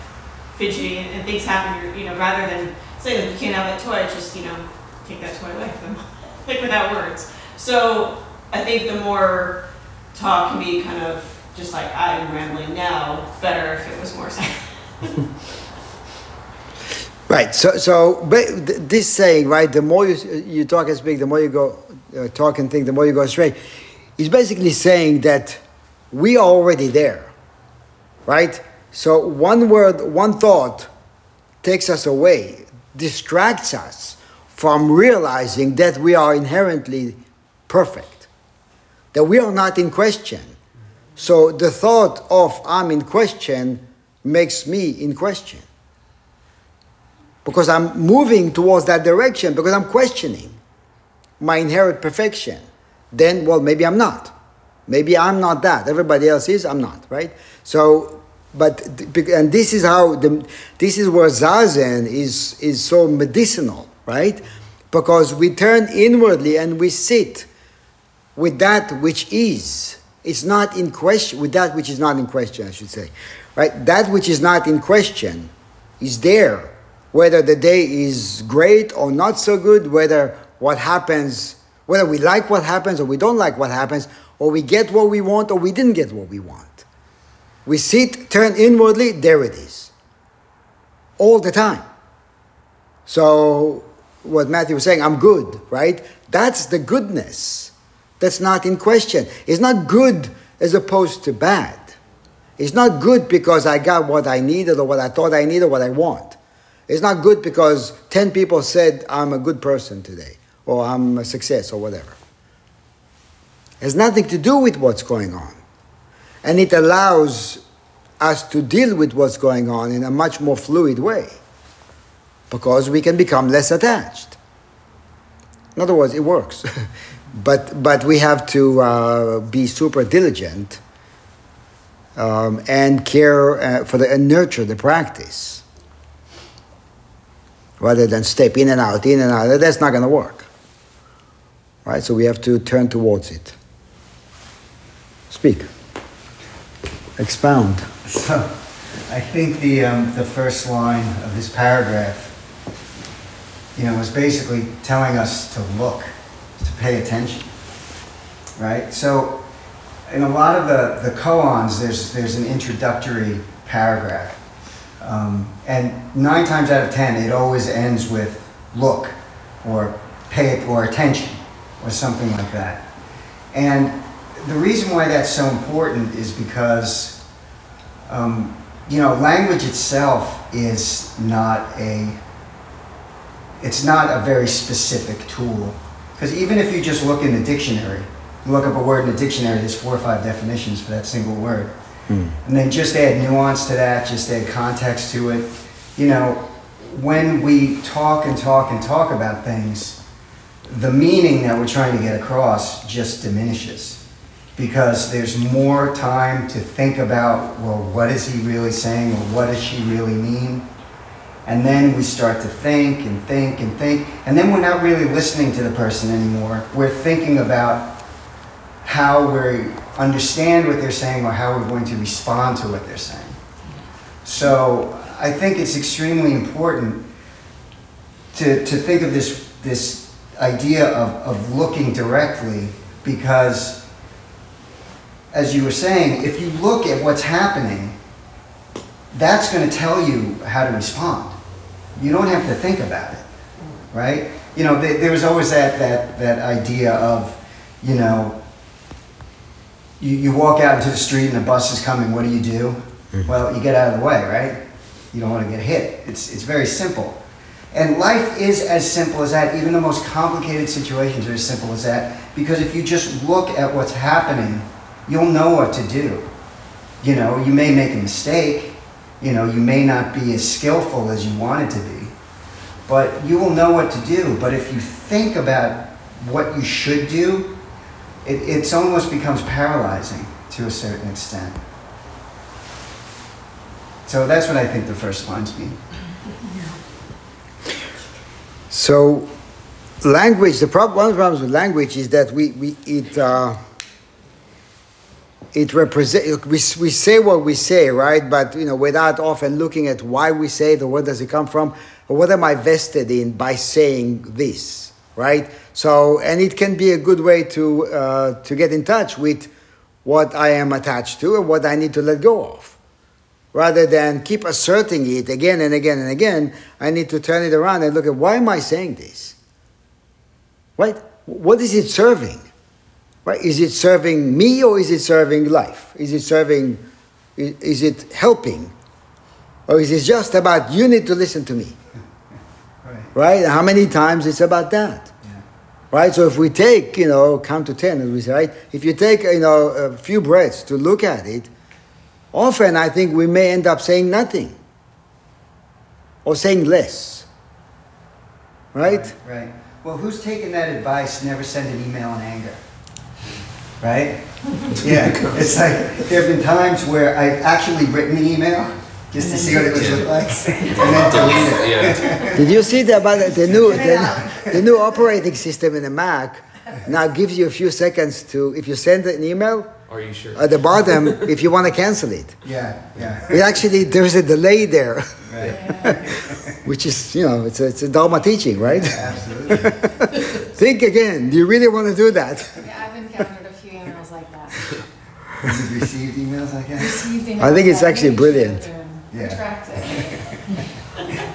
fidgety and, and things happen, you're, know, rather than saying that you can't have that toy, just, you know, take that toy away from them, like without words. So I think the more talk can be kind of just like I'm rambling now, better if it was more *laughs* silent. Right. So, so this saying, right? The more you you talk and speak, the more you go uh, talk and think, the more you go astray. Is basically saying that we are already there, right? So one word, one thought takes us away, distracts us from realizing that we are inherently perfect, that we are not in question. So the thought of I'm in question makes me in question. Because I'm moving towards that direction, because I'm questioning my inherent perfection. then, well, maybe I'm not. Maybe I'm not that. Everybody else is, I'm not, right? So, but, and this is how, the, this is where Zazen is, is so medicinal, right? Because we turn inwardly and we sit with that which is. It's not in question, with that which is not in question, I should say. Right? That which is not in question is there. Whether the day is great or not so good, whether what happens, whether we like what happens or we don't like what happens, or we get what we want or we didn't get what we want. We sit, turn inwardly, there it is. All the time. So, what Matthew was saying, I'm good, right? That's the goodness. That's not in question. It's not good as opposed to bad. It's not good because I got what I needed or what I thought I needed or what I want. It's not good because 10 people said I'm a good person today or I'm a success or whatever. It has nothing to do with what's going on. And it allows us to deal with what's going on in a much more fluid way because we can become less attached. In other words, it works. *laughs* but, but we have to uh, be super diligent um, and care uh, for the and nurture the practice rather than step in and out, in and out. That's not going to work. Right? So we have to turn towards it. Speak. Expound. So, I think the um, the first line of this paragraph, you know, is basically telling us to look, to pay attention, right? So, in a lot of the the koans, there's there's an introductory paragraph, um, and nine times out of ten, it always ends with look, or pay or attention, or something like that, and the reason why that's so important is because, um, you know, language itself is not a, it's not a very specific tool. Because even if you just look in the dictionary, you look up a word in the dictionary, there's four or five definitions for that single word. Mm. And then just add nuance to that, just add context to it. You know, when we talk and talk and talk about things, the meaning that we're trying to get across just diminishes because there's more time to think about, well, what is he really saying or what does she really mean? And then we start to think and think and think. And then we're not really listening to the person anymore. We're thinking about how we understand what they're saying or how we're going to respond to what they're saying. So I think it's extremely important to, to think of this, this idea of, of looking directly because as you were saying, if you look at what's happening, that's going to tell you how to respond. You don't have to think about it, right? You know, there, there's always that, that, that idea of, you know, you, you walk out into the street and the bus is coming, what do you do? Mm-hmm. Well, you get out of the way, right? You don't want to get hit. It's, it's very simple. And life is as simple as that. Even the most complicated situations are as simple as that. Because if you just look at what's happening, you'll know what to do. You know, you may make a mistake, you know, you may not be as skillful as you wanted to be, but you will know what to do. But if you think about what you should do, it it's almost becomes paralyzing to a certain extent. So that's what I think the first lines mean. So, language. The problem, one of the problems with language is that we, we it uh, it represent. We, we say what we say, right? But you know, without often looking at why we say it or where does it come from, or what am I vested in by saying this, right? So, and it can be a good way to uh, to get in touch with what I am attached to and what I need to let go of rather than keep asserting it again and again and again, I need to turn it around and look at why am I saying this? Right? What is it serving? Right? Is it serving me or is it serving life? Is it serving, is is it helping? Or is it just about you need to listen to me? Right. Right? How many times it's about that? Yeah. Right? So if we take, you know, count to 10, as we say, right? If you take, you know, a few breaths to look at it, often I think we may end up saying nothing or saying less. Right? Right. Well, who's taken that advice? Never send an email in anger. Right? Yeah, it's like, there have been times where I've actually written the email just to see what it would look like. *laughs* And then delete it. Yeah. Did you see the, about the new, the, the new operating system in the Mac now gives you a few seconds to, if you send an email, Are you sure? at the bottom, if you want to cancel it. Yeah, yeah, It actually, there's a delay there, right, *laughs* which is, you know, it's a, it's a Dharma teaching, right? absolutely. *laughs* Think again. Do you really want to do that? Yeah, I've encountered a few emails like that. You've received emails like that? Received emails I think it's actually brilliant. should, um, Yeah. Retract it. *laughs*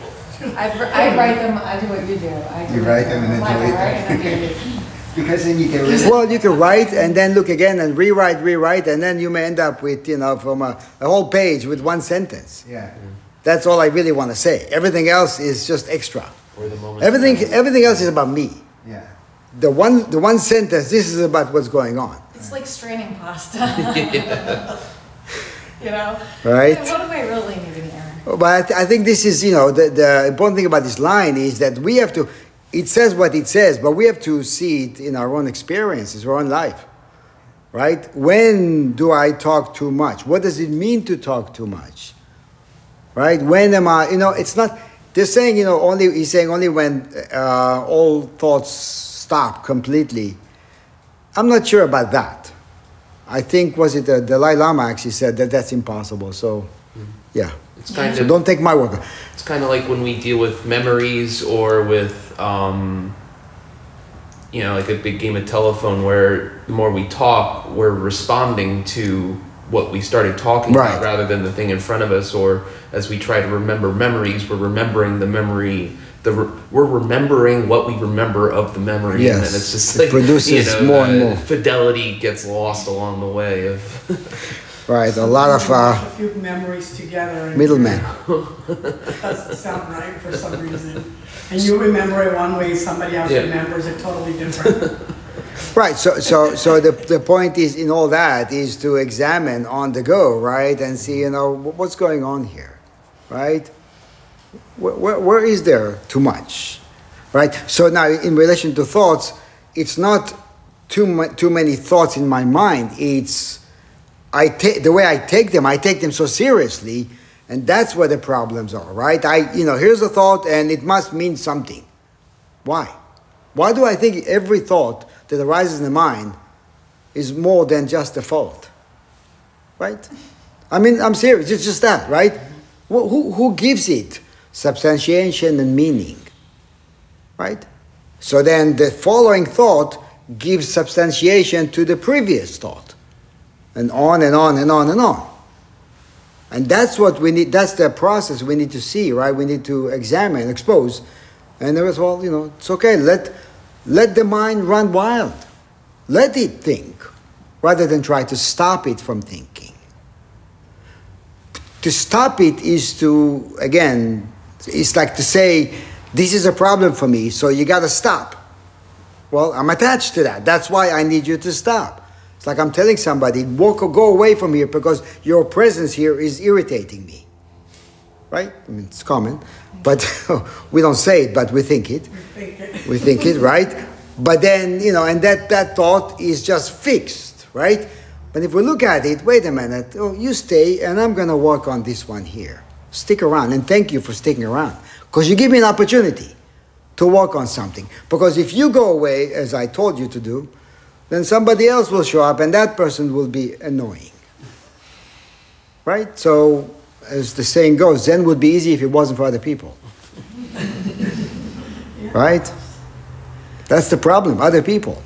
I, I write them, I do what you do. I You write them and then delete them. and I delete. *laughs* Because then you get rid of it. Well, you can write and then look again and rewrite, rewrite, and then you may end up with, you know, from a, a whole page with one sentence. Yeah, That's all I really want to say. Everything else is just extra. Or the moment. Everything, everything else is about me. yeah. The one, the one sentence, this is about what's going on, It's like straining pasta. *laughs* *laughs* You know? right? What do I really need in here? But I, I think this is, you know, the, the important thing about this line is that we have to, it says what it says, but we have to see it in our own experiences, our own life, right? When do I talk too much? What does it mean to talk too much? Right? When am I, you know, it's not, they're saying, you know, only, he's saying only when uh, all thoughts stop completely. I'm not sure about that. I think, was it the Dalai Lama actually said that that's impossible. So, yeah. It's kind So of don't take my word. It's kind of like when we deal with memories or with, um, you know, like a big game of telephone where the more we talk, we're responding to what we started talking Right. about rather than the thing in front of us. Or as we try to remember memories, we're remembering the memory. The re- we're remembering what we remember of the memory, and then it's just It like produces you know, more and more. Fidelity gets lost along the way of. *laughs* Right, a lot of uh, A few memories together. and middlemen. it Doesn't sound right for some reason. And you remember it one way, somebody else Yeah. remembers it totally different. *laughs* Right, so, so, so the, the point is in all that is to examine on the go, right, and see, you know, what's going on here, right? Where, where, is there too much, right? So now, in relation to thoughts, it's not too too many thoughts in my mind. It's I take the way I take them. I take them so seriously, and that's where the problems are, right? I, you know, here's a thought, and it must mean something. Why? Why do I think every thought that arises in the mind is more than just a thought? Right? I mean, I'm serious. It's just that, right? Who, who, who gives it substantiation and meaning? Right? So then the following thought gives substantiation to the previous thought. And on and on and on and on. And that's what we need, that's the process we need to see, right? We need to examine, expose. And there was, well, you know, it's okay. Let, let the mind run wild. Let it think, rather than try to stop it from thinking. To stop it is to, again, it's like to say, this is a problem for me, so you got to stop. Well, I'm attached to that. That's why I need you to stop. It's like I'm telling somebody, walk or go away from here because your presence here is irritating me. Right? I mean, it's common, but *laughs* we don't say it, but we think it. Think it- We think it, right? But then, you know, and that, that thought is just fixed, right? But if we look at it, wait a minute, oh, you stay, and I'm going to work on this one here. Stick around, and thank you for sticking around. Because you give me an opportunity to work on something. Because if you go away, as I told you to do, then somebody else will show up, and that person will be annoying. Right? So, as the saying goes, Zen would be easy if it wasn't for other people. *laughs* Right? That's the problem, other people.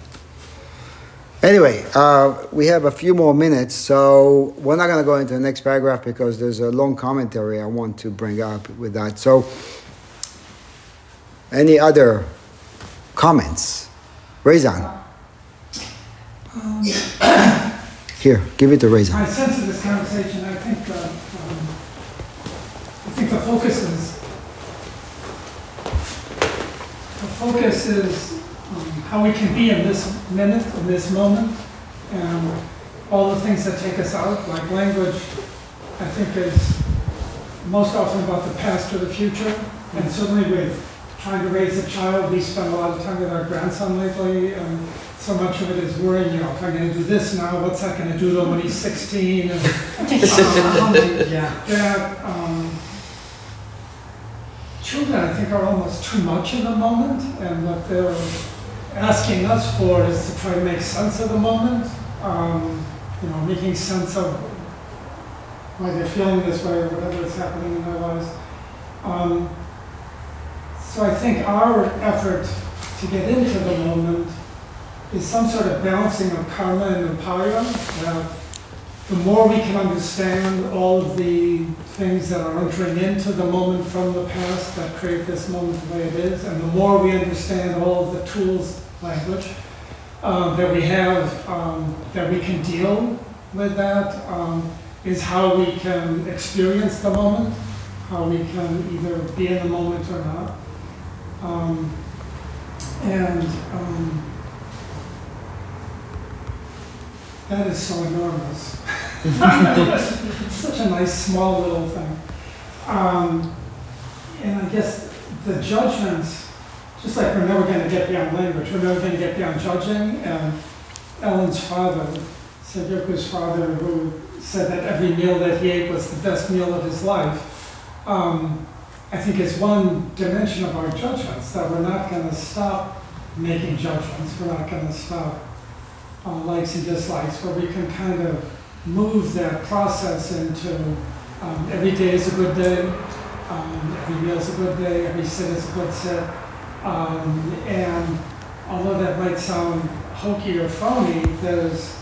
Anyway, uh, we have a few more minutes, so we're not going to go into the next paragraph because there's a long commentary I want to bring up with that. So, any other comments? Raise on. *coughs* Here, give it to Raise My sense of this conversation, I think, uh, um, I think the focus is, the focus is um, how we can be in this minute, in this moment, and all the things that take us out, like language, I think is most often about the past or the future, and certainly with trying to raise a child. We spend a lot of time with our grandson lately, and so much of it is worrying, you know, if I'm gonna do this now, what's that gonna do to him when he's sixteen? And, *laughs* um, Yeah. that, um, children, I think, are almost too much in the moment, and what they're asking us for is to try to make sense of the moment, um, you know, making sense of why they're feeling this way or whatever is happening in their lives. Um, so I think our effort to get into the moment is some sort of balancing of karma and upaya, that the more we can understand all of the things that are entering into the moment from the past that create this moment the way it is, and the more we understand all of the tools, language, um, that we have, um, that we can deal with that, um, is how we can experience the moment, how we can either be in the moment or not. Um, and um, that is so enormous. *laughs* Such a nice, small little thing. Um, and I guess the judgments, just like we're never going to get beyond language, we're never going to get beyond judging. And Ellen's father, Sedyoku's father, who said that every meal that he ate was the best meal of his life, um, I think is one dimension of our judgments, that we're not going to stop making judgments. We're not going to stop uh, likes and dislikes, where we can kind of move that process into um, every day is a good day, um, every meal is a good day, every sit is a good sit. Um, and although that might sound hokey or phony, there's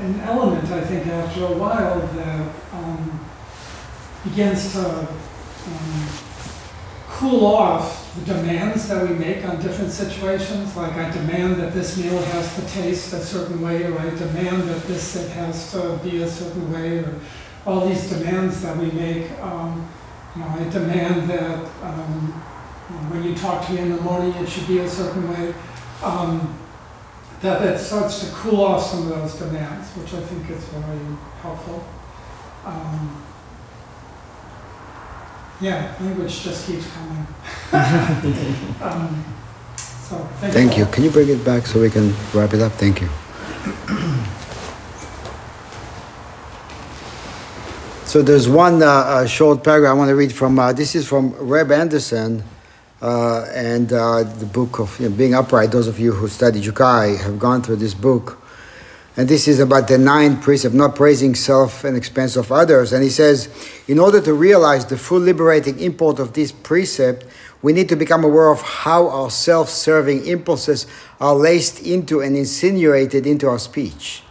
an- element, I think, after a while that um, begins to um, cool off the demands that we make on different situations. Like I demand that this meal has to taste a certain way, or I demand that this sit has to be a certain way, or all these demands that we make. Um, you know, I demand that um, when you talk to me in the morning, it should be a certain way. Um, that that starts to cool off some of those demands, which I think is very helpful. Um, yeah, language just keeps coming. *laughs* um, so thank, Thank you. Can you bring it back so we can wrap it up? Thank you. *clears throat* So there's one uh, uh, short paragraph I want to read from. Uh, this is from Reb Anderson, uh, and uh, the book of you know, being upright. Those of you who study Jukai have gone through this book, and this is about the nine precept, not praising self and expense of others. And he says, in order to realize the full liberating import of this precept, we need to become aware of how our self-serving impulses are laced into and insinuated into our speech.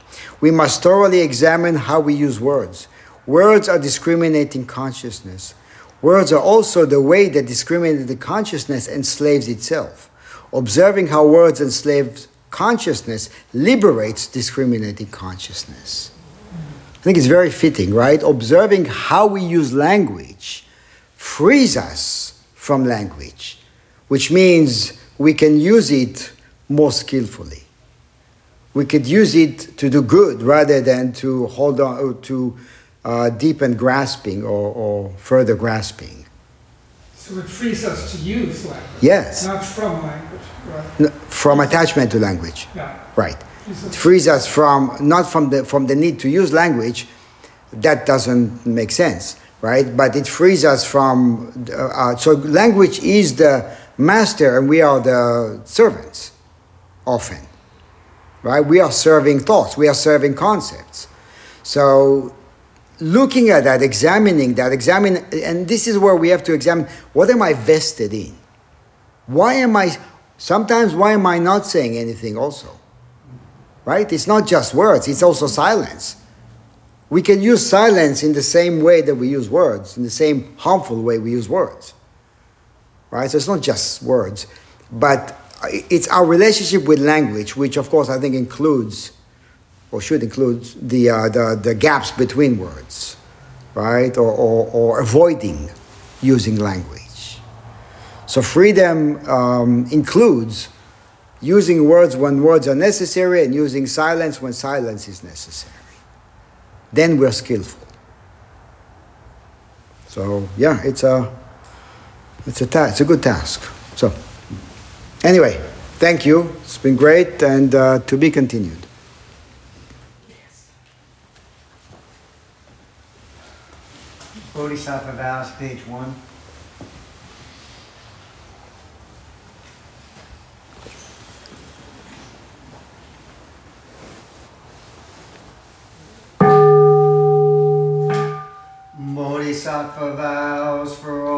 We must thoroughly examine how we use words. Words are discriminating consciousness. Words are also the way that discriminated consciousness enslaves itself. Observing how words enslave consciousness liberates discriminating consciousness. I think it's very fitting, right? Observing how we use language frees us from language, which means we can use it more skillfully. We could use it to do good rather than to hold on to uh, deepen grasping or, or further grasping. So it frees us to use language. Yes. Not from language, right? From attachment to language. Yeah. Right. It frees us from not from the from the need to use language. That doesn't make sense, right? But it frees us from. Uh, uh, so language is the master, and we are the servants. Often, right? We are serving thoughts. We are serving concepts. So looking at that, examining that, examine, and this is where we have to examine what am I vested in? Why am I, sometimes why am I not saying anything also? Right? It's not just words, it's also silence. We can use silence in the same way that we use words, in the same harmful way we use words. Right? So it's not just words, but it's our relationship with language, which of course I think includes or should include the, uh, the, the gaps between words, right? Or, or, or avoiding using language. So freedom um, includes using words when words are necessary and using silence when silence is necessary. Then we're skillful. So yeah, it's a It's a ta- it's a good task. So, anyway, thank you. It's been great and uh, to be continued. Bodhisattva vows, page one. Bodhisattva vows for